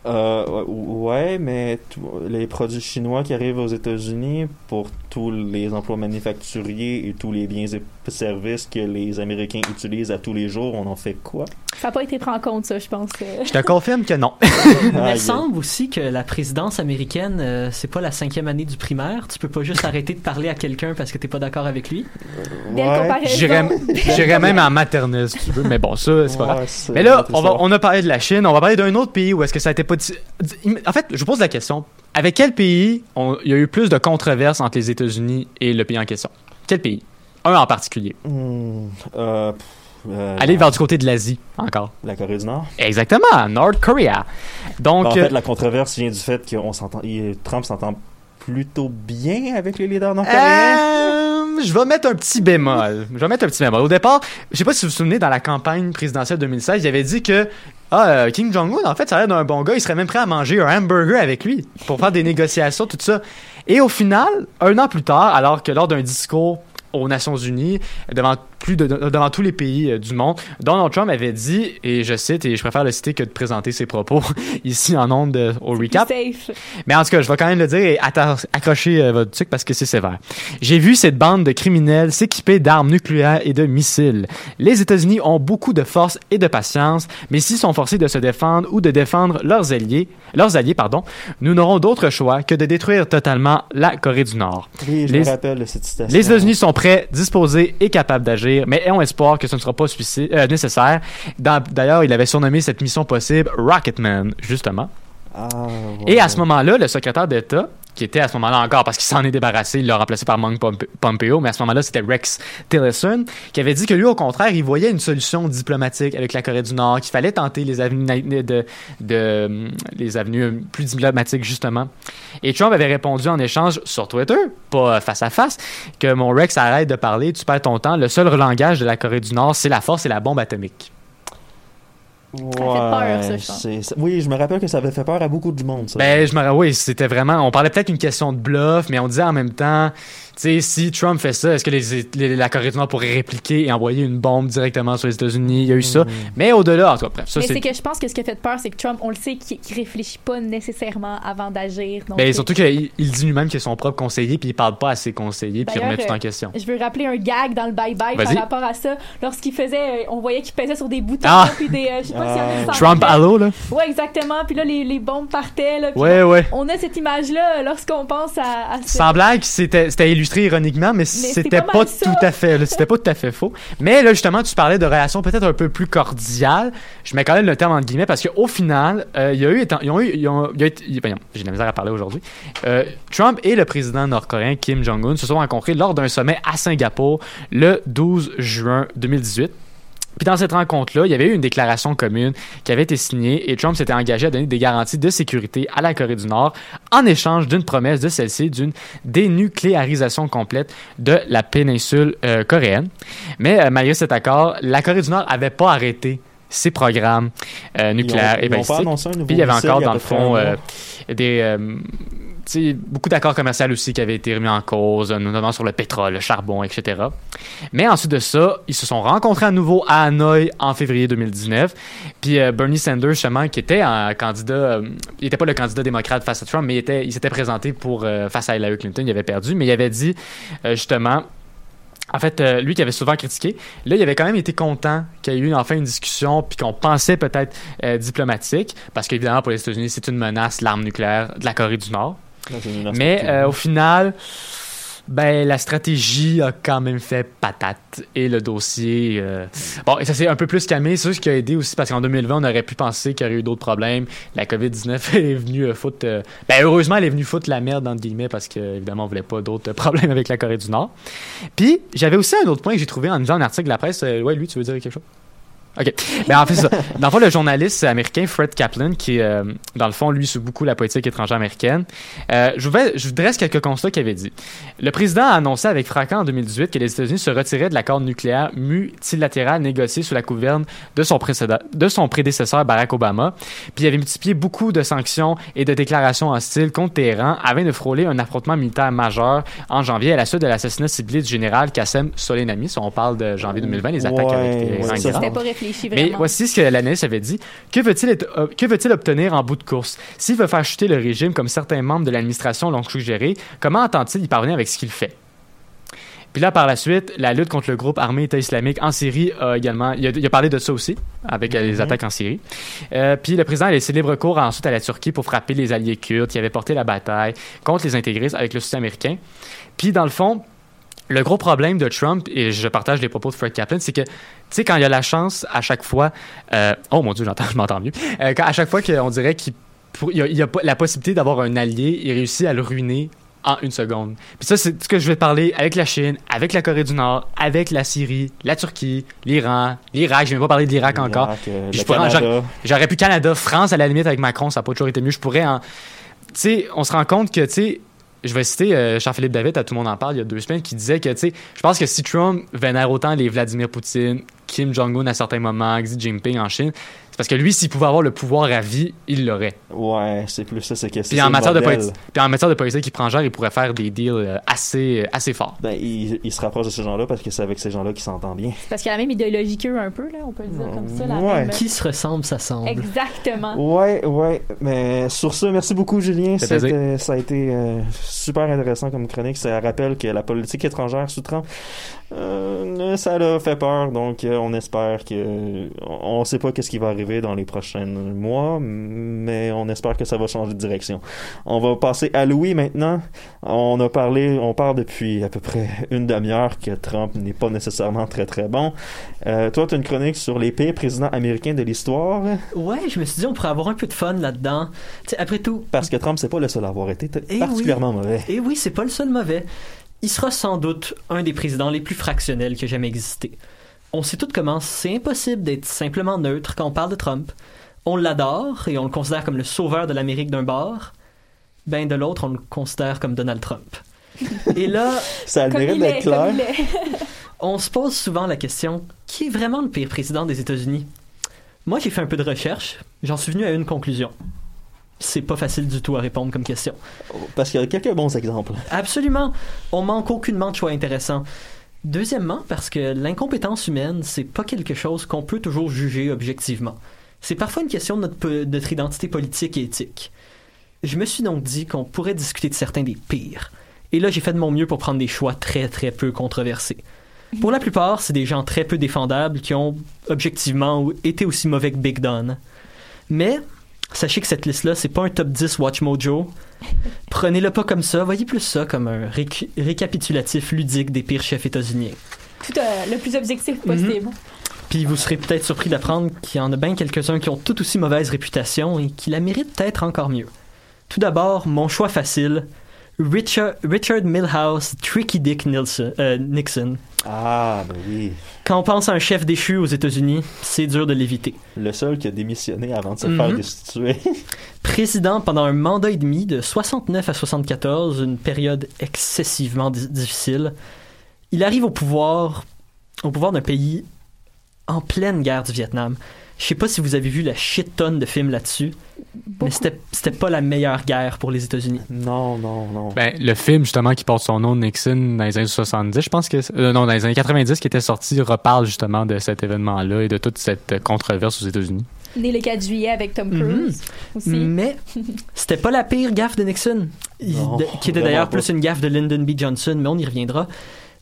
Euh, ouais, mais tout- les produits chinois qui arrivent aux États-Unis pour tous les emplois manufacturiers et tous les biens et services que les Américains utilisent à tous les jours, on en fait quoi? Ça n'a pas été pris en compte, ça, je pense. euh. Je te confirme que non. Il semble aussi que la présidence américaine, euh, c'est pas la cinquième année du primaire. Tu peux pas juste arrêter de parler à quelqu'un parce que t'es pas d'accord avec lui. Ouais. J'irais j'irais même en maternelle, si tu veux. Mais bon, ça, c'est pas grave. Mais là, on, va, on a parlé de la Chine. On va parler d'un autre pays où est-ce que ça a été pas... En fait, je vous pose la question. Avec quel pays on- il y a eu plus de controverses entre les États-Unis et le pays en question? Quel pays? Un en particulier. Hmm, euh, pff, euh, Allez vers du côté de l'Asie, encore. la Corée du Nord? Exactement, North Korea. Donc, en euh, fait, la controverse vient du fait que on s'entend, Trump s'entend plutôt bien avec les leaders nord-coréens. Euh, je vais mettre un petit bémol. Je vais mettre un petit bémol. Au départ, je sais pas si vous vous souvenez, dans la campagne présidentielle 2016, il avait dit que ah, euh, Jong-un, en fait, ça a l'air d'un bon gars. Il serait même prêt à manger un hamburger avec lui pour faire des négociations, tout ça. Et au final, un an plus tard, alors que lors d'un discours aux Nations Unies, devant plus de, devant tous les pays euh, du monde, Donald Trump avait dit, et je cite, et je préfère le citer que de présenter ses propos ici en ondes euh, au recap. Safe. Mais en tout cas, je vais quand même le dire et accrocher euh, votre truc parce que c'est sévère. J'ai vu cette bande de criminels s'équiper d'armes nucléaires et de missiles. Les États-Unis ont beaucoup de force et de patience, mais s'ils sont forcés de se défendre ou de défendre leurs alliés, leurs alliés, pardon, nous n'aurons d'autre choix que de détruire totalement la Corée du Nord. Oui, je Les- me rappelle de cette citation. Les États-Unis sont prêts, disposés et capables d'agir, mais ont espoir que ce ne sera pas suicide- euh, nécessaire. D'ailleurs, il avait surnommé cette mission possible Rocketman, justement. Ah, Et à ce moment-là, le secrétaire d'État, qui était à ce moment-là encore, parce qu'il s'en est débarrassé, il l'a remplacé par Pompe- Pompeo, mais à ce moment-là, c'était Rex Tillerson, qui avait dit que lui, au contraire, il voyait une solution diplomatique avec la Corée du Nord, qu'il fallait tenter les avenues, de- les avenues plus diplomatiques, justement. Et Trump avait répondu en échange sur Twitter, pas face à face, que mon Rex arrête de parler, tu perds ton temps, le seul langage de la Corée du Nord, c'est la force et la bombe atomique. Ouais, peur, ça, je pense. c'est- c'est- Oui, je me rappelle que ça avait fait peur à beaucoup de monde, ça. Ben, je me ra- oui, c'était vraiment. On parlait peut-être d'une question de bluff, mais on disait en même temps, tu sais, si Trump fait ça, est-ce que les, les- la Corée du Nord pourrait répliquer et envoyer une bombe directement sur les États-Unis? Il y a eu ça. Mais au-delà, en tout cas, bref, ça Mais c'est. que je pense que ce qui a fait peur, c'est que Trump, on le sait, qu'il qu'il réfléchit pas nécessairement avant d'agir. Ben, surtout qu'il il dit lui-même qu'il est son propre conseiller, puis il parle pas à ses conseillers, puis il remet tout en euh, question. Je veux rappeler un gag dans le bye-bye par rapport à ça. Lorsqu'il faisait, euh, on voyait qu'il pesait sur des boutons, Ah! puis des, euh, pas s'il y en a qui s'en Trump. Halo, là. Ouais, exactement. Puis là, les, les bombes partaient. Là, puis Ouais, ouais. On a cette image-là lorsqu'on pense à, à ce- Sans blague, c'était c'était illustré ironiquement, mais, c'est c'était pas tout à fait, c'était pas tout à fait faux. Mais là, justement, tu parlais de relations peut-être un peu plus cordiales. Je mets quand même le terme entre guillemets parce qu'au final, euh, il y a eu, étant- ils ont eu, ils ont- il y a voyons, j'ai de la misère à parler aujourd'hui. Euh, Trump et le président nord-coréen Kim Jong-un se sont rencontrés lors d'un sommet à Singapour le 12 juin 2018. Puis dans cette rencontre-là, il y avait eu une déclaration commune qui avait été signée et Trump s'était engagé à donner des garanties de sécurité à la Corée du Nord en échange d'une promesse de celle-ci d'une dénucléarisation complète de la péninsule euh, coréenne. Mais euh, malgré cet accord, la Corée du Nord avait pas arrêté ses programmes euh, nucléaires et balistiques. annoncé un nouveau Puis il y avait encore dans le fond des beaucoup d'accords commerciaux aussi qui avaient été remis en cause, euh, notamment sur le pétrole, le charbon, etc. Mais ensuite de ça, ils se sont rencontrés à nouveau à Hanoï en février 2019. Puis euh, Bernie Sanders, justement, qui était un candidat, euh, il n'était pas le candidat démocrate face à Trump, mais il, était, il s'était présenté pour face à Hillary Clinton, il avait perdu, mais il avait dit justement. En fait, lui qui avait souvent critiqué, là, il avait quand même été content qu'il y ait eu enfin une discussion, puis qu'on pensait peut-être diplomatique, parce qu'évidemment, pour les États-Unis, c'est une menace, l'arme nucléaire de la Corée du Nord. Mais euh, au final, ben, la stratégie a quand même fait patate. Et le dossier. euh, Bon, et ça s'est un peu plus calmé. C'est ce qui a aidé aussi parce qu'en 2020, on aurait pu penser qu'il y aurait eu d'autres problèmes. La COVID-19 est venue euh, foutre. euh, Ben, heureusement, elle est venue foutre la merde, entre guillemets, parce qu'évidemment, on voulait pas d'autres problèmes avec la Corée du Nord. Puis, j'avais aussi un autre point que j'ai trouvé en lisant un article de la presse. Ouais, lui, tu veux dire quelque chose? OK. Ben, en fait, ça. Dans le fond, le journaliste américain Fred Kaplan, qui, euh, dans le fond, lui, suit beaucoup la politique étrangère américaine, euh, je, vous vais- je vous dresse quelques constats qu'il avait dit. Le président a annoncé avec fracas en 2018 que les États-Unis se retiraient de l'accord nucléaire multilatéral négocié sous la gouverne de son, précédent, de son prédécesseur Barack Obama. Puis il avait multiplié beaucoup de sanctions et de déclarations hostiles contre Téhéran afin de frôler un affrontement militaire majeur en janvier à la suite de l'assassinat ciblé du général Qassem Soleimani. Ça, on parle de janvier 2020, les attaques Ouais, avec Téhéran. Réfléchi Mais vraiment. voici ce que l'analyste avait dit. Que veut-il être- que veut-il obtenir en bout de course? S'il veut faire chuter le régime comme certains membres de l'administration l'ont suggéré, comment entend-il y parvenir avec ce qu'il fait? Puis là, par la suite, la lutte contre le groupe armé État islamique en Syrie a également... Il a, il a parlé de ça aussi, avec euh, les attaques en Syrie. Euh, puis le président a laissé libre cours ensuite à la Turquie pour frapper les alliés kurdes qui avaient porté la bataille contre les intégristes avec le soutien américain. Puis dans le fond, le gros problème de Trump, et je partage les propos de Fred Kaplan, c'est que, tu sais, quand il y a la chance, à chaque fois, euh, oh mon Dieu, j'entends, je m'entends mieux, Euh, quand, à chaque fois qu'on dirait qu'il il y a, il a la possibilité d'avoir un allié, il réussit à le ruiner en une seconde. Puis ça, c'est ce que je vais parler avec la Chine, avec la Corée du Nord, avec la Syrie, la Turquie, l'Iran, l'Irak. Je vais même pas parler de l'Irak encore. Euh, J'aurais pu Canada, France à la limite avec Macron, ça n'a pas toujours été mieux. Je pourrais en. Tu sais, on se rend compte que, tu sais, je vais citer euh, Jean-Philippe David, à tout le monde en parle, il y a deux semaines, qui disait que, tu sais, je pense que si Trump vénère autant les Vladimir Poutine, Kim Jong-un à certains moments, Xi Jinping en Chine, parce que lui, s'il pouvait avoir le pouvoir à vie, il l'aurait. Ouais, c'est plus ça, c'est que c'est Puis ça en, matière de bordel. politi- puis en matière de politique qui prend genre, il pourrait faire des deals euh, assez, assez forts. Ben, il, il se rapproche de ces gens-là parce que c'est avec ces gens-là qu'il s'entend bien. Parce qu'il y a la même idéologie qu'eux un peu, là, on peut le dire comme ça. La Ouais. même... Qui se ressemble, ça semble. Exactement. Ouais, ouais. Mais sur ce, merci beaucoup, Julien. Ça a été euh, super intéressant comme chronique. Ça rappelle que la politique étrangère sous Trump, euh, ça l'a fait peur. Donc, euh, on espère que. On ne sait pas qu'est-ce qui va arriver dans les prochains mois, mais on espère que ça va changer de direction. On va passer à Louis maintenant. On a parlé, on parle depuis à peu près une demi-heure que Trump n'est pas nécessairement très très bon. Euh, toi, tu as une chronique sur les pires présidents américains de l'histoire. Ouais, je me suis dit, on pourrait avoir un peu de fun là-dedans. Tu sais, après tout, Parce que Trump, c'est pas le seul à avoir été Eh particulièrement oui. mauvais. Et oui, c'est pas le seul mauvais. Il sera sans doute un des présidents les plus fractionnels qui a jamais existé. On sait tous comment c'est impossible d'être simplement neutre quand on parle de Trump. On l'adore et on le considère comme le sauveur de l'Amérique d'un bord. Ben de l'autre, on le considère comme Donald Trump. Et là, Ça a le d'être clair. on se pose souvent la question qui est vraiment le pire président des États-Unis? Moi, j'ai fait un peu de recherche. J'en suis venu à une conclusion. C'est pas facile du tout à répondre comme question. Parce qu'il y a quelques bons exemples. Absolument. On manque aucunement de choix intéressants. Deuxièmement, parce que l'incompétence humaine, c'est pas quelque chose qu'on peut toujours juger objectivement. C'est parfois une question de notre, identité politique et éthique. Je me suis donc dit qu'on pourrait discuter de certains des pires. Et là, j'ai fait de mon mieux pour prendre des choix très très peu controversés. Pour la plupart, c'est des gens très peu défendables qui ont objectivement été aussi mauvais que Big Don. Mais sachez que cette liste-là, c'est pas un top 10 Watch Mojo. Prenez-le pas comme ça, voyez plus ça comme un récapitulatif ludique des pires chefs états-uniens. Tout euh, le plus objectif possible. Puis vous serez peut-être surpris d'apprendre qu'il y en a bien quelques-uns qui ont tout aussi mauvaise réputation et qui la méritent peut-être encore mieux. Tout d'abord, mon choix facile, Richard, Richard Milhouse Tricky Dick euh, Nixon. Ah, ben oui. Quand on pense à un chef déchu aux États-Unis, c'est dur de l'éviter. Le seul qui a démissionné avant de se Mhm. faire destituer. Président pendant un mandat et demi de 69 à 74, une période excessivement di- difficile, il arrive au pouvoir, au pouvoir d'un pays en pleine guerre du Vietnam. Je sais pas si vous avez vu la shit tonne de films là-dessus, mais c'était pas la meilleure guerre pour les États-Unis. Non, non, non. Ben, le film, justement, qui porte son nom, Nixon, dans les années 70, je pense que... euh, non, dans les années 90, qui était sorti, reparle justement de cet événement-là et de toute cette controverse aux États-Unis. Né le 4 juillet avec Tom Mhm. Cruise aussi. Mais c'était pas la pire gaffe de Nixon, Il- Non, de- qui était d'ailleurs plus une gaffe de Lyndon B. Johnson, mais on y reviendra.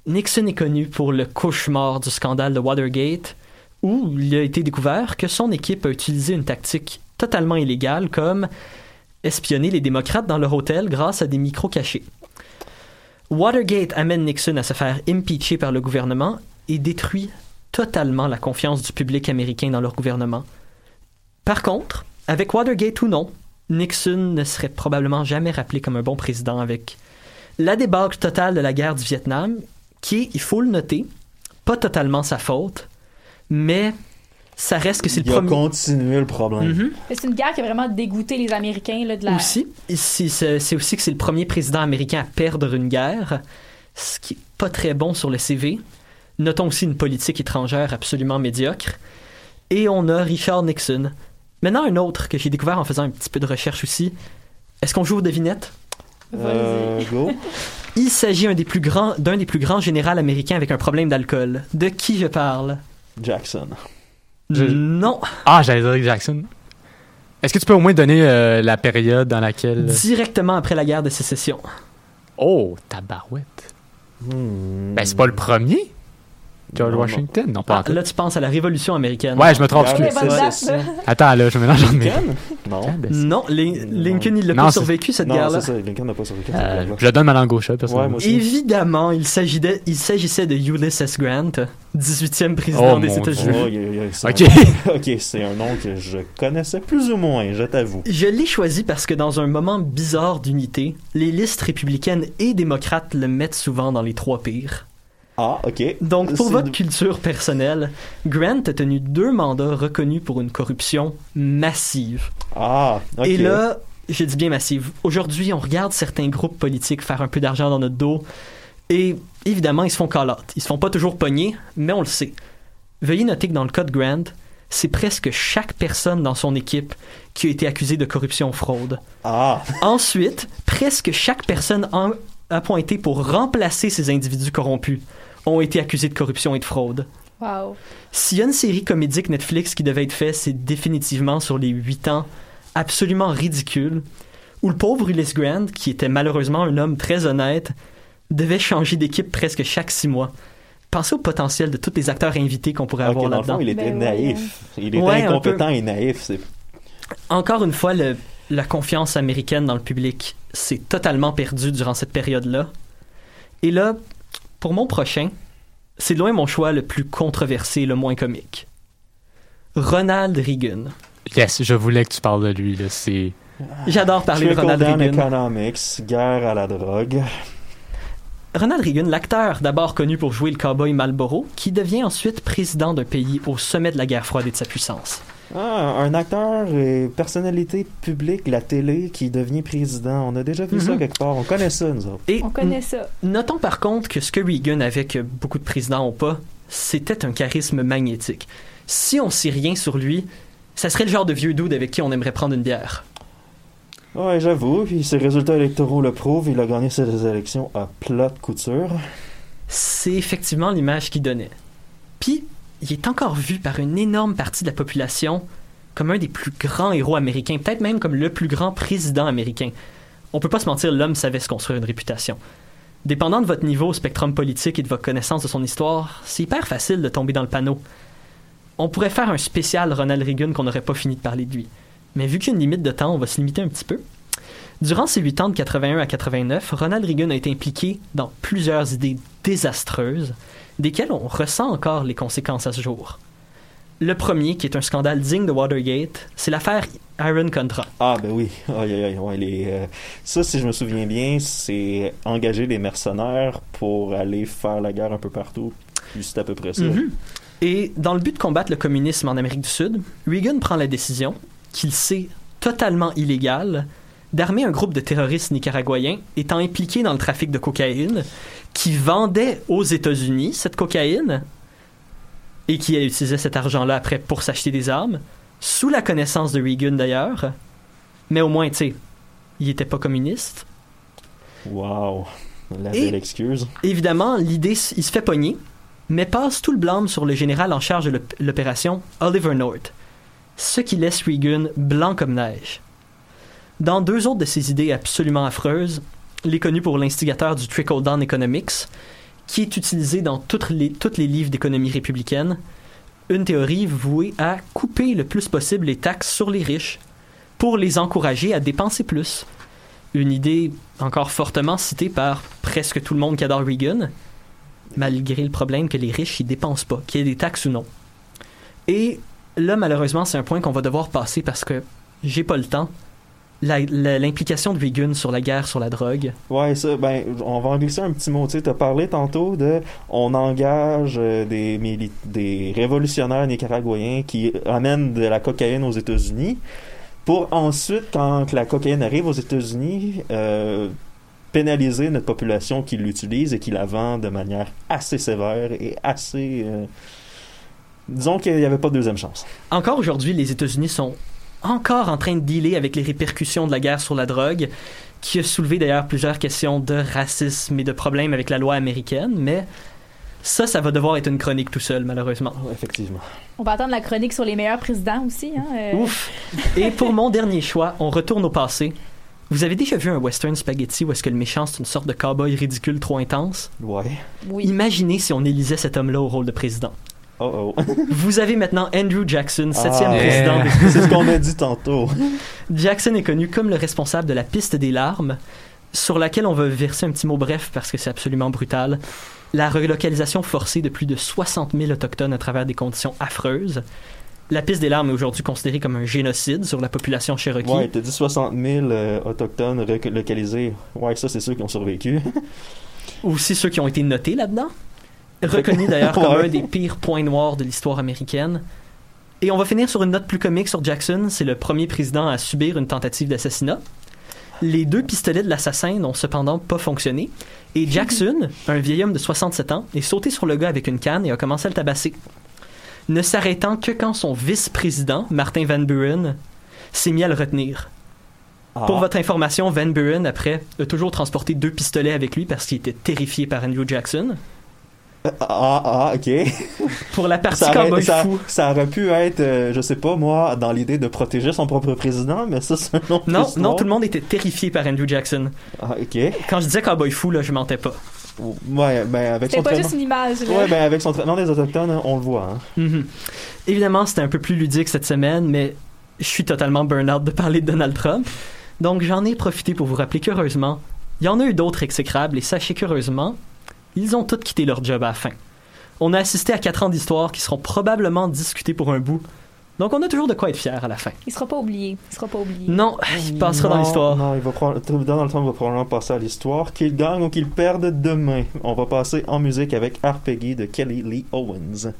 Nixon est connu pour le cauchemar du scandale de Watergate, où il a été découvert que son équipe a utilisé une tactique totalement illégale comme espionner les démocrates dans leur hôtel grâce à des micros cachés. Watergate amène Nixon à se faire impeacher par le gouvernement et détruit totalement la confiance du public américain dans leur gouvernement. Par contre, avec Watergate ou non, Nixon ne serait probablement jamais rappelé comme un bon président avec la débâcle totale de la guerre du Vietnam, qui il faut le noter, pas totalement sa faute, mais ça reste que c'est le Il a premier. continué le problème. Mhm. Mais C'est une guerre qui a vraiment dégoûté les Américains là, de la. Aussi, c'est c'est aussi que c'est le premier président américain à perdre une guerre, ce qui est pas très bon sur le CV. Notons aussi une politique étrangère absolument médiocre. Et on a Richard Nixon. Maintenant, un autre que j'ai découvert en faisant un petit peu de recherche aussi. Est-ce qu'on joue aux devinettes? Euh, go. Il s'agit un des plus grands- d'un des plus grands généraux américains avec un problème d'alcool. De qui je parle? Jackson. Je- Non. Ah, j'allais dire Jackson. Est-ce que tu peux au moins donner euh, la période dans laquelle... Directement après la guerre de sécession. Oh, tabarouette. Hmm. Ben, c'est pas le premier? George Non, non. Washington? Non, pas Ah, là, tu penses à la Révolution américaine. Ouais, je me trompe. Excuse. bonne date, sécession. Attends, là, je mélange en mes... Lincoln? Non. Ah, ben, Non, Lin- Lincoln, il l'a Non, pas survécu, cette Non, guerre-là. c'est ça. Lincoln n'a pas survécu. cette Euh, guerre-là. je donne ma langue au chat, Ouais, personnellement. moi aussi. Évidemment, il s'agissait, de Ulysses Grant, 18e président Oh, des États-Unis. Oh, Ok. un- ok, c'est un nom que je connaissais plus ou moins, je t'avoue. Je l'ai choisi parce que dans un moment bizarre d'unité, les listes républicaines et démocrates le mettent souvent dans les trois pires. Ah, ok. Donc, pour votre culture personnelle, Grant a tenu deux mandats reconnus pour une corruption massive. Ah, ok. Et là, je dis bien massive. Aujourd'hui, on regarde certains groupes politiques faire un peu d'argent dans notre dos et évidemment, ils se font call out. Ils se font pas toujours pogner, mais on le sait. Veuillez noter que dans le cas de Grant, c'est presque chaque personne dans son équipe qui a été accusée de corruption fraude. Ah, Ensuite, presque chaque personne en- appointée pour remplacer ces individus corrompus ont été accusés de corruption et de fraude. Wow. S'il y a une série comédique Netflix qui devait être faite, c'est définitivement sur les 8 ans absolument ridicule, où le pauvre Ulysse Grant, qui était malheureusement un homme très honnête, devait changer d'équipe presque chaque 6 mois. Pensez au potentiel de tous les acteurs invités qu'on pourrait ok, avoir dans le fond, là-dedans. il était Ben naïf. Il était Ouais, incompétent et naïf. C'est... Encore une fois, le- la confiance américaine dans le public s'est totalement perdue durant cette période-là. Et là, pour mon prochain, c'est loin mon choix le plus controversé et le moins comique. Ronald Reagan. Yes, je voulais que tu parles de lui, là. C'est... J'adore parler de Ronald Reagan. economics, guerre à la drogue. Ronald Reagan, l'acteur d'abord connu pour jouer le cowboy Marlboro, qui devient ensuite président d'un pays au sommet de la guerre froide et de sa puissance. Ah, un acteur et personnalité publique, la télé, qui devient président. On a déjà vu ça Mhm. quelque part. On connaît ça, nous autres. Et On connaît ça. Notons par contre que ce que Reagan avait que beaucoup de présidents n'ont pas, c'était un charisme magnétique. Si on sait rien sur lui, ça serait le genre de vieux dude avec qui on aimerait prendre une bière. Ouais, j'avoue. Puis ses résultats électoraux le prouvent. Il a gagné ses élections à plat de couture. C'est effectivement l'image qu'il donnait. Puis, il est encore vu par une énorme partie de la population comme un des plus grands héros américains, peut-être même comme le plus grand président américain. On peut pas se mentir, l'homme savait se construire une réputation. Dépendant de votre niveau au spectrum politique et de votre connaissance de son histoire, c'est hyper facile de tomber dans le panneau. On pourrait faire un spécial Ronald Reagan qu'on n'aurait pas fini de parler de lui. Mais vu qu'il y a une limite de temps, on va se limiter un petit peu. Durant ses huit ans de 81 à 89, Ronald Reagan a été impliqué dans plusieurs idées désastreuses, desquelles on ressent encore les conséquences à ce jour. Le premier, qui est un scandale digne de Watergate, c'est l'affaire Aaron Contra. Ah, ben oui. Aïe, aïe, aïe, les, euh, ça, si je me souviens bien, c'est engager des mercenaires pour aller faire la guerre un peu partout. C'est à peu près ça. Mhm. Et dans le but de combattre le communisme en Amérique du Sud, Reagan prend la décision, qu'il sait totalement illégale, d'armer un groupe de terroristes nicaraguayens étant impliqués dans le trafic de cocaïne, qui vendait aux États-Unis cette cocaïne et qui utilisait cet argent-là après pour s'acheter des armes, sous la connaissance de Reagan d'ailleurs. Mais au moins, tu sais, il était pas communiste. Wow. La Et- belle excuse. Évidemment, l'idée, il se fait pogner, mais passe tout le blâme sur le général en charge de l'op- l'opération, Oliver North, ce qui laisse Reagan blanc comme neige. Dans deux autres de ses idées absolument affreuses, il est connu pour l'instigateur du trickle-down economics, qui est utilisé dans toutes les, livres d'économie républicaine, une théorie vouée à couper le plus possible les taxes sur les riches pour les encourager à dépenser plus. Une idée encore fortement citée par presque tout le monde qui adore Reagan, malgré le problème que les riches ils dépensent pas, qu'il y ait des taxes ou non. Et là, malheureusement, c'est un point qu'on va devoir passer parce que j'ai pas le temps. L'implication de Reagan sur la guerre sur la drogue. Ouais, ça, ben, on va en glisser un petit mot. Tu sais, t'as parlé tantôt de, on engage euh, des, des révolutionnaires nicaraguayens qui amènent de la cocaïne aux États-Unis pour ensuite, quand la cocaïne arrive aux États-Unis, euh, pénaliser notre population qui l'utilise et qui la vend de manière assez sévère et assez... euh, disons qu'il n'y avait pas de deuxième chance. Encore aujourd'hui, les États-Unis sont encore en train de dealer avec les répercussions de la guerre sur la drogue, qui a soulevé d'ailleurs plusieurs questions de racisme et de problèmes avec la loi américaine, mais ça, ça va devoir être une chronique tout seul, malheureusement. effectivement. On va attendre la chronique sur les meilleurs présidents aussi. Hein, euh. Ouf! Et pour mon dernier choix, on retourne au passé. Vous avez déjà vu un western spaghetti où est-ce que le méchant c'est une sorte de cowboy ridicule trop intense? Ouais. Imaginez si on élisait cet homme-là au rôle de président. Oh oh. Vous avez maintenant Andrew Jackson, septième Ah, président. C'est ce qu'on a dit tantôt. Jackson est connu comme le responsable de la piste des larmes, sur laquelle on va verser un petit mot bref parce que c'est absolument brutal. La relocalisation forcée de plus de 60 000 autochtones à travers des conditions affreuses. La piste des larmes est aujourd'hui considérée comme un génocide sur la population cherokee. Ouais, t'as dit 60 000 euh, autochtones reco- localisés. Ouais, ça, c'est ceux qui ont survécu. Aussi ceux qui ont été notés là-dedans. Reconnu d'ailleurs comme un des pires points noirs de l'histoire américaine. Et on va finir sur une note plus comique sur Jackson. C'est le premier président à subir une tentative d'assassinat. Les deux pistolets de l'assassin n'ont cependant pas fonctionné. Et Jackson, un vieil homme de 67 ans, est sauté sur le gars avec une canne et a commencé à le tabasser. Ne s'arrêtant que quand son vice-président, Martin Van Buren, s'est mis à le retenir. Pour votre information, Van Buren, après, a toujours transporté deux pistolets avec lui parce qu'il était terrifié par Andrew Jackson. Ah, ah, ok. Pour la partie ça aurait, cowboy ça, fou. ça aurait pu être, euh, je sais pas moi, dans l'idée de protéger son propre président, mais ça, c'est un autre Non, histoire. non, tout le monde était terrifié par Andrew Jackson. Ah, ok. Quand je disais cowboy fou, là, je mentais pas. Ouais, ben avec C'est son pas traitement... juste une image. là. Ouais, ben avec son traitement des autochtones, on le voit. Hein. Mhm. Évidemment, c'était un peu plus ludique cette semaine, mais je suis totalement burn-out de parler de Donald Trump. Donc, j'en ai profité pour vous rappeler qu'heureusement, il y en a eu d'autres exécrables, et sachez qu'heureusement, ils ont tous quitté leur job à la fin. On a assisté à quatre ans d'histoire qui seront probablement discutés pour un bout. Donc, on a toujours de quoi être fier à la fin. Il sera pas oublié. Il sera pas oublié. Non, il passera dans l'histoire. Non, il va prendre, Donald Trump va probablement passer à l'histoire. Qu'il gagne ou qu'il perde demain. On va passer en musique avec Arpeggy de Kelly Lee Owens.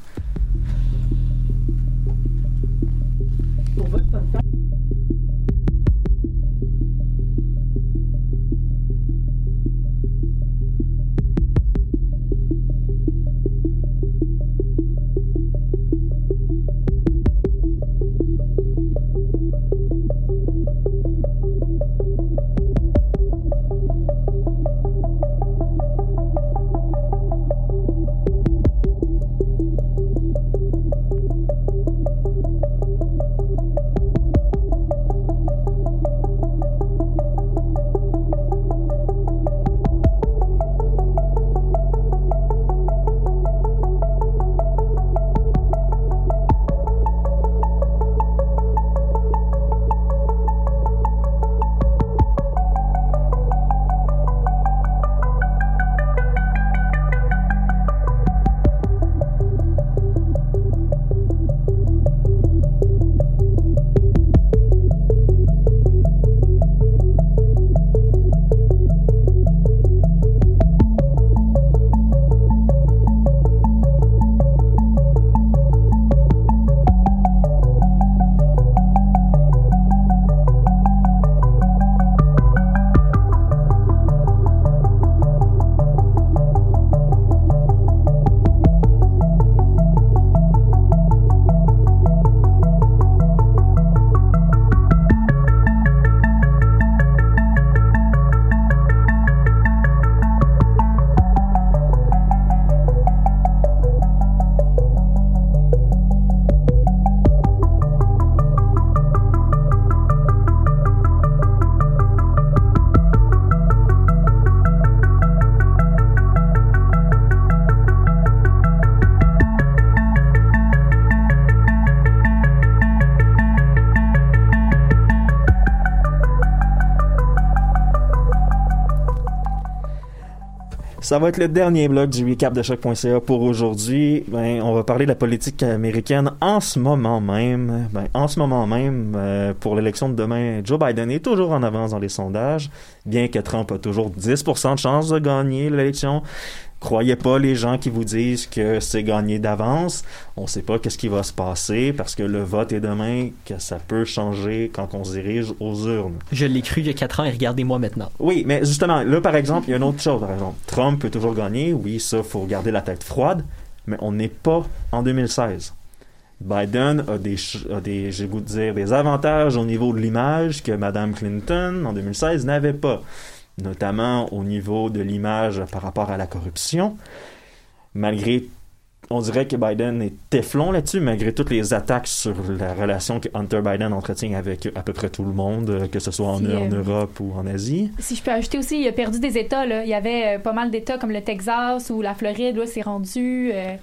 Ça va être le dernier bloc du recap de choc.ca pour aujourd'hui. Ben, on va parler de la politique américaine en ce moment même. Ben, en ce moment même, euh, pour l'élection de demain, Joe Biden est toujours en avance dans les sondages, bien que Trump a toujours 10% de chance de gagner l'élection. Croyez pas les gens qui vous disent que c'est gagné d'avance. On sait pas qu'est-ce qui va se passer parce que le vote est demain, que ça peut changer quand on se dirige aux urnes. Je l'ai cru il y a 4 ans et regardez-moi maintenant. Oui, mais justement, là, par exemple, il y a une autre chose, par exemple. Trump peut toujours gagner. Oui, ça, faut garder la tête froide. Mais on n'est pas en 2016. Biden a des, ch- a des, je vais vous dire, des avantages au niveau de l'image que Mme Clinton, en 2016, n'avait pas. Notamment au niveau de l'image par rapport à la corruption. Malgré, on dirait que Biden est téflon là-dessus, malgré toutes les attaques sur la relation que Hunter Biden entretient avec à peu près tout le monde, euh, que ce soit en, Si, en euh, Europe ou en Asie. Si je peux ajouter aussi, il a perdu des États. Là. Il y avait euh, pas mal d'États comme le Texas ou la Floride. Là, c'est rendu. euh,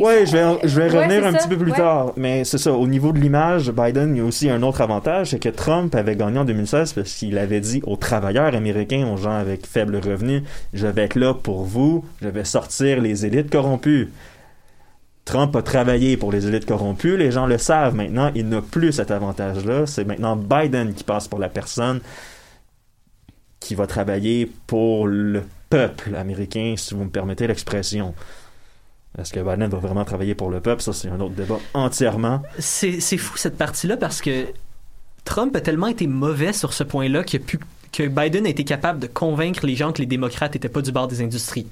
Ouais, je vais, je vais Ouais, revenir un ça. petit peu plus Ouais. tard. Mais c'est ça, au niveau de l'image, Biden, il y a aussi un autre avantage, c'est que Trump avait gagné en 2016 parce qu'il avait dit aux travailleurs américains, aux gens avec faible revenu, je vais être là pour vous, je vais sortir les élites corrompues. Trump a travaillé pour les élites corrompues, les gens le savent maintenant, il n'a plus cet avantage-là. C'est maintenant Biden qui passe pour la personne qui va travailler pour le peuple américain, si vous me permettez l'expression. Est-ce que Biden va vraiment travailler pour le peuple? Ça, c'est un autre débat entièrement. C'est fou cette partie-là parce que Trump a tellement été mauvais sur ce point-là pu- que Biden a été capable de convaincre les gens que les démocrates n'étaient pas du bord des industries.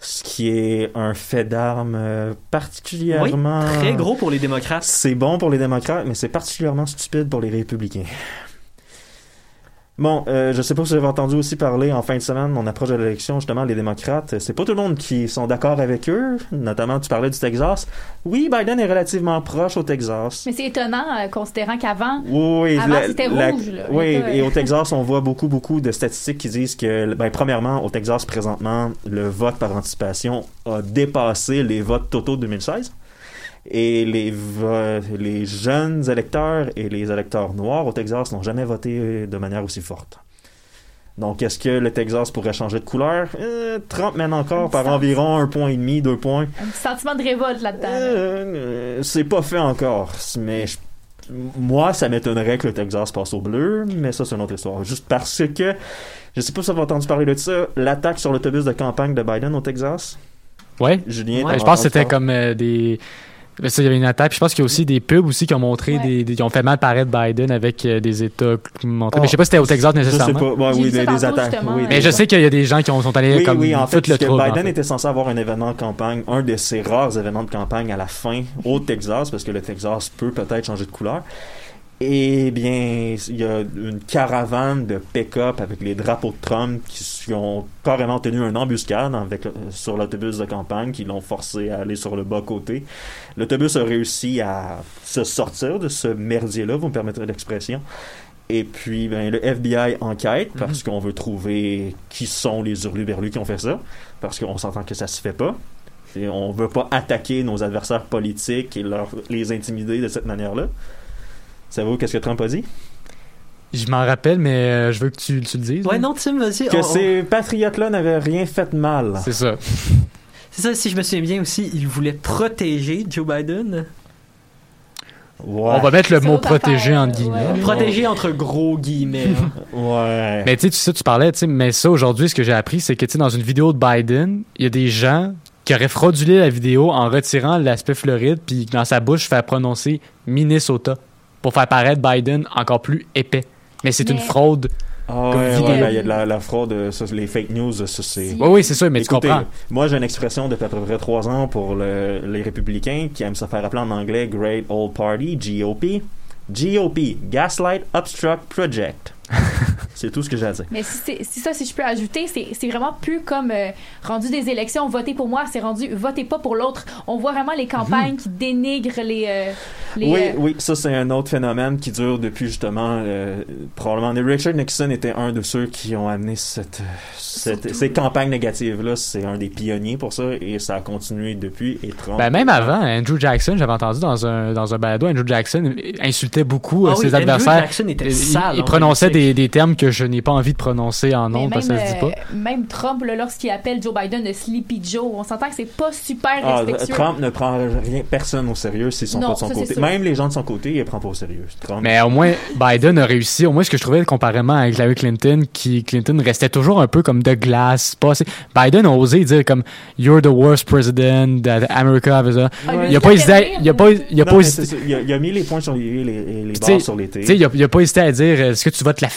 Ce qui est un fait d'armes euh, particulièrement... Oui, très gros pour les démocrates. C'est bon pour les démocrates, mais c'est particulièrement stupide pour les républicains. Bon, euh, je sais pas si vous avez entendu aussi parler en fin de semaine, on approche de l'élection, justement, les démocrates. C'est pas tout le monde qui sont d'accord avec eux. Notamment, tu parlais du Texas. Oui, Biden est relativement proche au Texas. Mais c'est étonnant, euh, considérant qu'avant, Oui, Avant, c'était la- rouge, là. Oui, et au Texas, on voit beaucoup, beaucoup de statistiques qui disent que, ben, premièrement, au Texas, présentement, le vote par anticipation a dépassé les votes totaux de 2016. Et les, jeunes électeurs et les électeurs noirs au Texas n'ont jamais voté de manière aussi forte. Donc, est-ce que le Texas pourrait changer de couleur? Euh, Trump mène encore par sens. environ un point et demi, deux points. un petit sentiment de révolte là-dedans. là. Euh, c'est pas fait encore, mais je- moi, ça m'étonnerait que le Texas passe au bleu, mais ça, c'est une autre histoire. Juste parce que, je sais pas si vous avez entendu parler de ça, l'attaque sur l'autobus de campagne de Biden au Texas. Ouais. Julien, Ouais, je pense que c'était comme euh, des. Ben, ça, il y avait une attaque. Puis je pense qu'il y a aussi des pubs aussi qui ont montré Ouais. des, des- qui ont fait mal paraître Biden avec euh, des États qui montraient. Ah, mais je sais pas si c'était au Texas Je sais nécessairement. pas. Ouais, oui, des, attaques. oui, des Mais je sais qu'il y a des gens qui ont, sont allés Oui, comme oui, en fait, tout le trouble. en Biden fait. était censé avoir un événement de campagne, un de ses rares événements de campagne à la fin au Texas, parce que le Texas peut peut-être changer de couleur. Eh bien, il y a une caravane de pick-up avec les drapeaux de Trump qui ont carrément tenu une embuscade avec, euh, sur l'autobus de campagne, qui l'ont forcé à aller sur le bas-côté. L'autobus a réussi à se sortir de ce merdier-là, vous me permettrez l'expression. Et puis, ben, le FBI enquête parce qu'on veut trouver qui sont les hurluberlus qui ont fait ça. Parce qu'on s'entend que ça se fait pas. Et on veut pas attaquer nos adversaires politiques et leur, les intimider de cette manière-là. Savez-vous qu'est-ce que Trump a dit? Je m'en rappelle, mais euh, je veux que tu, tu le dises. Ouais, là. non, Tim, vas-y. Que on- on- ces patriotes-là n'avaient rien fait de mal. C'est ça. C'est ça, si je me souviens bien aussi, il voulait protéger Joe Biden. Ouais. On va mettre le mot affaire, entre guillemets. ouais. Protéger entre gros guillemets. hein. Ouais. Mais tu sais, tu sais, tu parlais, tu sais, mais ça aujourd'hui, ce que j'ai appris, c'est que tu sais, dans une vidéo de Biden, il y a des gens qui auraient fraudulé la vidéo en retirant l'aspect Floride, puis dans sa bouche, faire prononcer Minnesota pour faire paraître Biden encore plus épais. Mais c'est Mais- une fraude. Ouais, ouais, ben, il y a de la, la fraude, euh, ça, les fake news, ça c'est... Oui, oui, c'est ça, mais Écoutez, tu comprends. moi j'ai une expression depuis à peu près trois ans pour le- les républicains qui aiment se faire appeler en anglais Great Old Party, GOP. GOP, Gaslight Obstruct Project. c'est tout ce que j'ai à dire. Mais si ça, si je peux ajouter, c'est c'est vraiment plus comme euh, rendu des élections, votez pour moi, c'est rendu votez pas pour l'autre. On voit vraiment les campagnes qui dénigrent les. euh, Les, oui, euh, oui, ça c'est un autre phénomène qui dure depuis justement euh, probablement. Richard Nixon était un de ceux qui ont amené cette, cette- ces campagnes négatives là. C'est un des pionniers pour ça et ça a continué depuis. Et Trump. Ben, même avant, Andrew Jackson, j'avais entendu dans un, dans un balado, Andrew Jackson insultait beaucoup Ah euh, oui, ses Andrew adversaires. Jackson était Il- sale il, prononçait politique. Des, des termes que je n'ai pas envie de prononcer en nom parce que même, ça se dit pas. euh, même Trump, lorsqu'il appelle Joe Biden de Sleepy Joe, on s'entend que c'est pas super Ah, respectueux. Trump ne prend rien, personne au sérieux s'ils sont Non, pas de son ça, côté. Même les gens de son côté, ils les prennent pas au sérieux. Trump. Mais au moins, Biden a réussi. Au moins, ce que je trouvais comparément avec Hillary Clinton, qui Clinton restait toujours un peu comme de glace. Pas assez- Biden a osé dire comme You're the worst president that America has ever. Ah, il a pas hésité. Il a pas, il a Non, pas mais hésité. il, a, il a mis les points sur les, les, barres sur sais, il a, il a pas hésité à dire est-ce que tu vas te la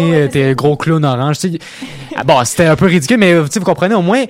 Ouais, ouais, c'est t'es ça. gros clown orange. Ah, bon, c'était un peu ridicule, mais vous comprenez, au moins,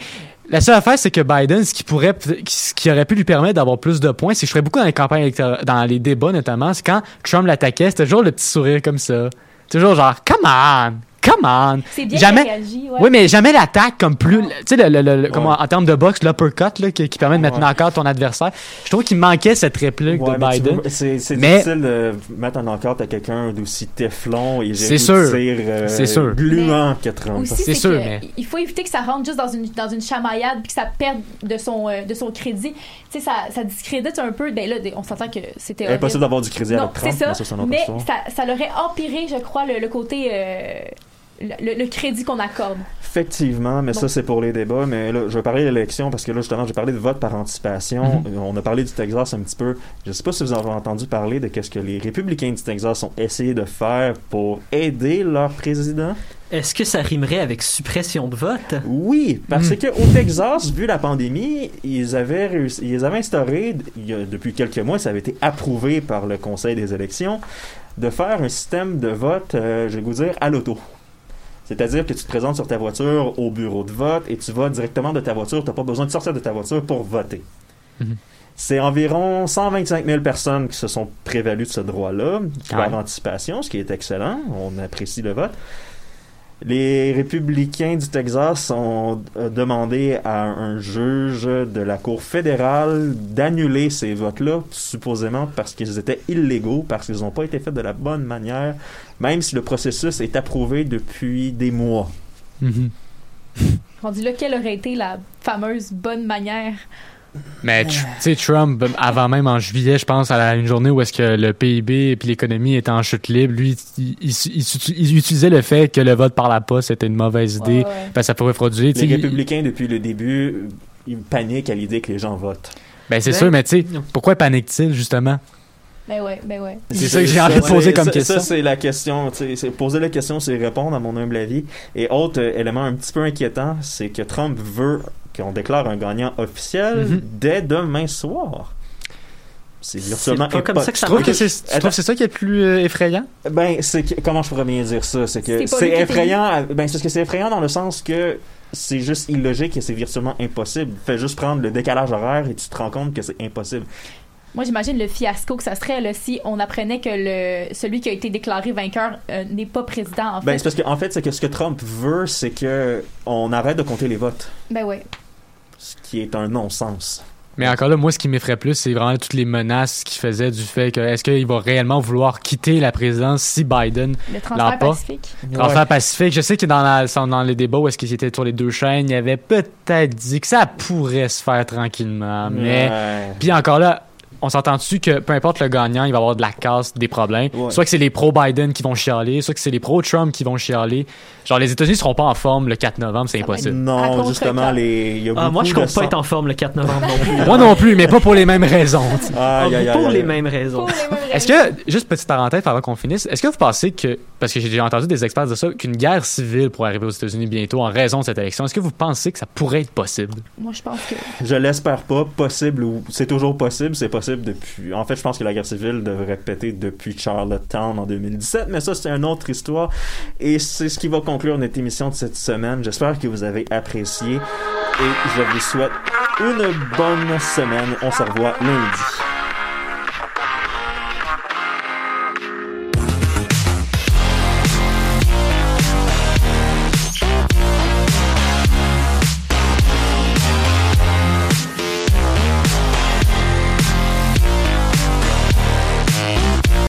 la seule affaire, c'est que Biden, ce qui pourrait, ce qui aurait pu lui permettre d'avoir plus de points, c'est que je ferais beaucoup dans les campagnes électorales, dans les débats notamment, c'est quand Trump l'attaquait, c'était toujours le petit sourire comme ça. Toujours genre, come on, come on. C'est bien Jamais- qu'il réagit, ouais. Oui, mais jamais l'attaque comme plus. Tu sais, le, le- le- en termes de boxe, l'uppercut, là, qui, qui permet de mettre Ouais. encore ton adversaire. Je trouve qu'il manquait cette réplique Ouais, de mais Biden. C'est c'est Mais- difficile de mettre en encarte à quelqu'un d'aussi téflon et C'est j'ai sûr. euh, C'est sûr. gluant que Trump. Aussi, C'est c'est sûr, que mais- il faut éviter que ça rentre juste dans une, dans une chamaillade puis que ça perde de son, euh, de son crédit. Tu sais, ça, ça discrédite un peu. Ben là, on s'entend que c'était horrible. Impossible d'avoir du crédit Non, avec Trump, c'est ça. mais ça, ça, ça l'aurait empiré, je crois, le, le côté... euh, le, le crédit qu'on accorde. Effectivement, mais Bon. ça c'est pour les débats. Mais là, je vais parler de l'élection parce que là justement, j'ai parlé de vote par anticipation. Mhm. On a parlé du Texas un petit peu. Je sais pas si vous avez entendu parler de qu'est-ce que les républicains du Texas ont essayé de faire pour aider leur président. Est-ce que ça rimerait avec suppression de vote? Oui, parce Mm. que au Texas, vu la pandémie, ils avaient réussi, ils avaient instauré il y a- depuis quelques mois, ça avait été approuvé par le Conseil des élections, de faire un système de vote, euh, je vais vous dire, à l'auto. C'est-à-dire que tu te présentes sur ta voiture au bureau de vote et tu votes directement de ta voiture. Tu n'as pas besoin de sortir de ta voiture pour voter. Mhm. C'est environ 125 000 personnes qui se sont prévalues de ce droit-là, par anticipation, ce qui est excellent. On apprécie le vote. Les républicains du Texas ont euh, demandé à un juge de la Cour fédérale d'annuler ces votes-là, supposément parce qu'ils étaient illégaux, parce qu'ils n'ont pas été faits de la bonne manière, même si le processus est approuvé depuis des mois. Mhm. Rendu là, quelle aurait été la fameuse bonne manière? Mais tu sais, Trump, avant même en juillet, je pense, à une journée où est-ce que le PIB et puis l'économie étaient en chute libre, lui, il, il- il- il utilisait le fait que le vote par la poste était une mauvaise idée, Ouais, ouais. parce que ça pourrait frauduler. tu Les républicains, depuis le début, ils paniquent à l'idée que les gens votent. Ben c'est Ben, sûr, mais tu sais, pourquoi panique-t-il justement? Ben ouais, ben ouais. C'est ça que j'ai envie de poser comme ça- question. Ça, c'est la question. tu sais, c'est- Poser la question, c'est répondre, à mon humble avis. Et autre euh, élément un petit peu inquiétant, c'est que Trump veut qu'on déclare un gagnant officiel Mhm. dès demain soir. C'est virtuellement pas comme ça que ça tu trouves que c'est ça qui est le plus euh, effrayant? Ben, c'est comment je pourrais bien dire ça? C'est que C'est effrayant. Ben, c'est parce que c'est effrayant dans le sens que c'est juste illogique et c'est virtuellement impossible. Fais juste prendre le décalage horaire et tu te rends compte que c'est impossible. Moi, j'imagine le fiasco que ça serait là, si on apprenait que le, celui qui a été déclaré vainqueur euh, n'est pas président, en fait. Ben, c'est parce que en fait, c'est que ce que Trump veut, c'est que on arrête de compter les votes, Ben ouais. Ce qui est un non-sens. Mais encore là, moi, ce qui m'effraie plus, c'est vraiment toutes les menaces qu'il faisait du fait que est-ce qu'il va réellement vouloir quitter la présidence si Biden Le transfert pacifique. transfert pacifique. Je sais que dans, la, dans les débats où est-ce qu'il était sur les deux chaînes, il avait peut-être dit que ça pourrait se faire tranquillement, mais Ouais. Puis encore là, on s'entend-tu que peu importe le gagnant, il va avoir de la casse, des problèmes? Ouais. Soit que c'est les pro-Biden qui vont chialer, soit que c'est les pro-Trump qui vont chialer. Genre, les États-unis seront pas en forme le 4 novembre, c'est impossible. Non, justement, les. Il y a Ah, moi, je de compte pas être en forme le 4 novembre non plus. Moi non plus, mais pas pour les mêmes raisons. tu sais. Aïe, aïe, aïe, pour les mêmes raisons. Pour les mêmes Est-ce que, juste petite parenthèse avant qu'on finisse, est-ce que vous pensez que, parce que j'ai déjà entendu des experts dire ça, qu'une guerre civile pourrait arriver aux États-Unis bientôt en raison de cette élection, est-ce que vous pensez que ça pourrait être possible? Moi, je pense que. Je l'espère pas. Possible ou. C'est toujours possible. C'est possible En fait, je pense que la guerre civile devrait péter depuis Charlottetown en 2017. Mais ça, c'est une autre histoire. Et c'est ce qui va conclure notre émission de cette semaine. J'espère que vous avez apprécié. Et je vous souhaite une bonne semaine. On se revoit lundi.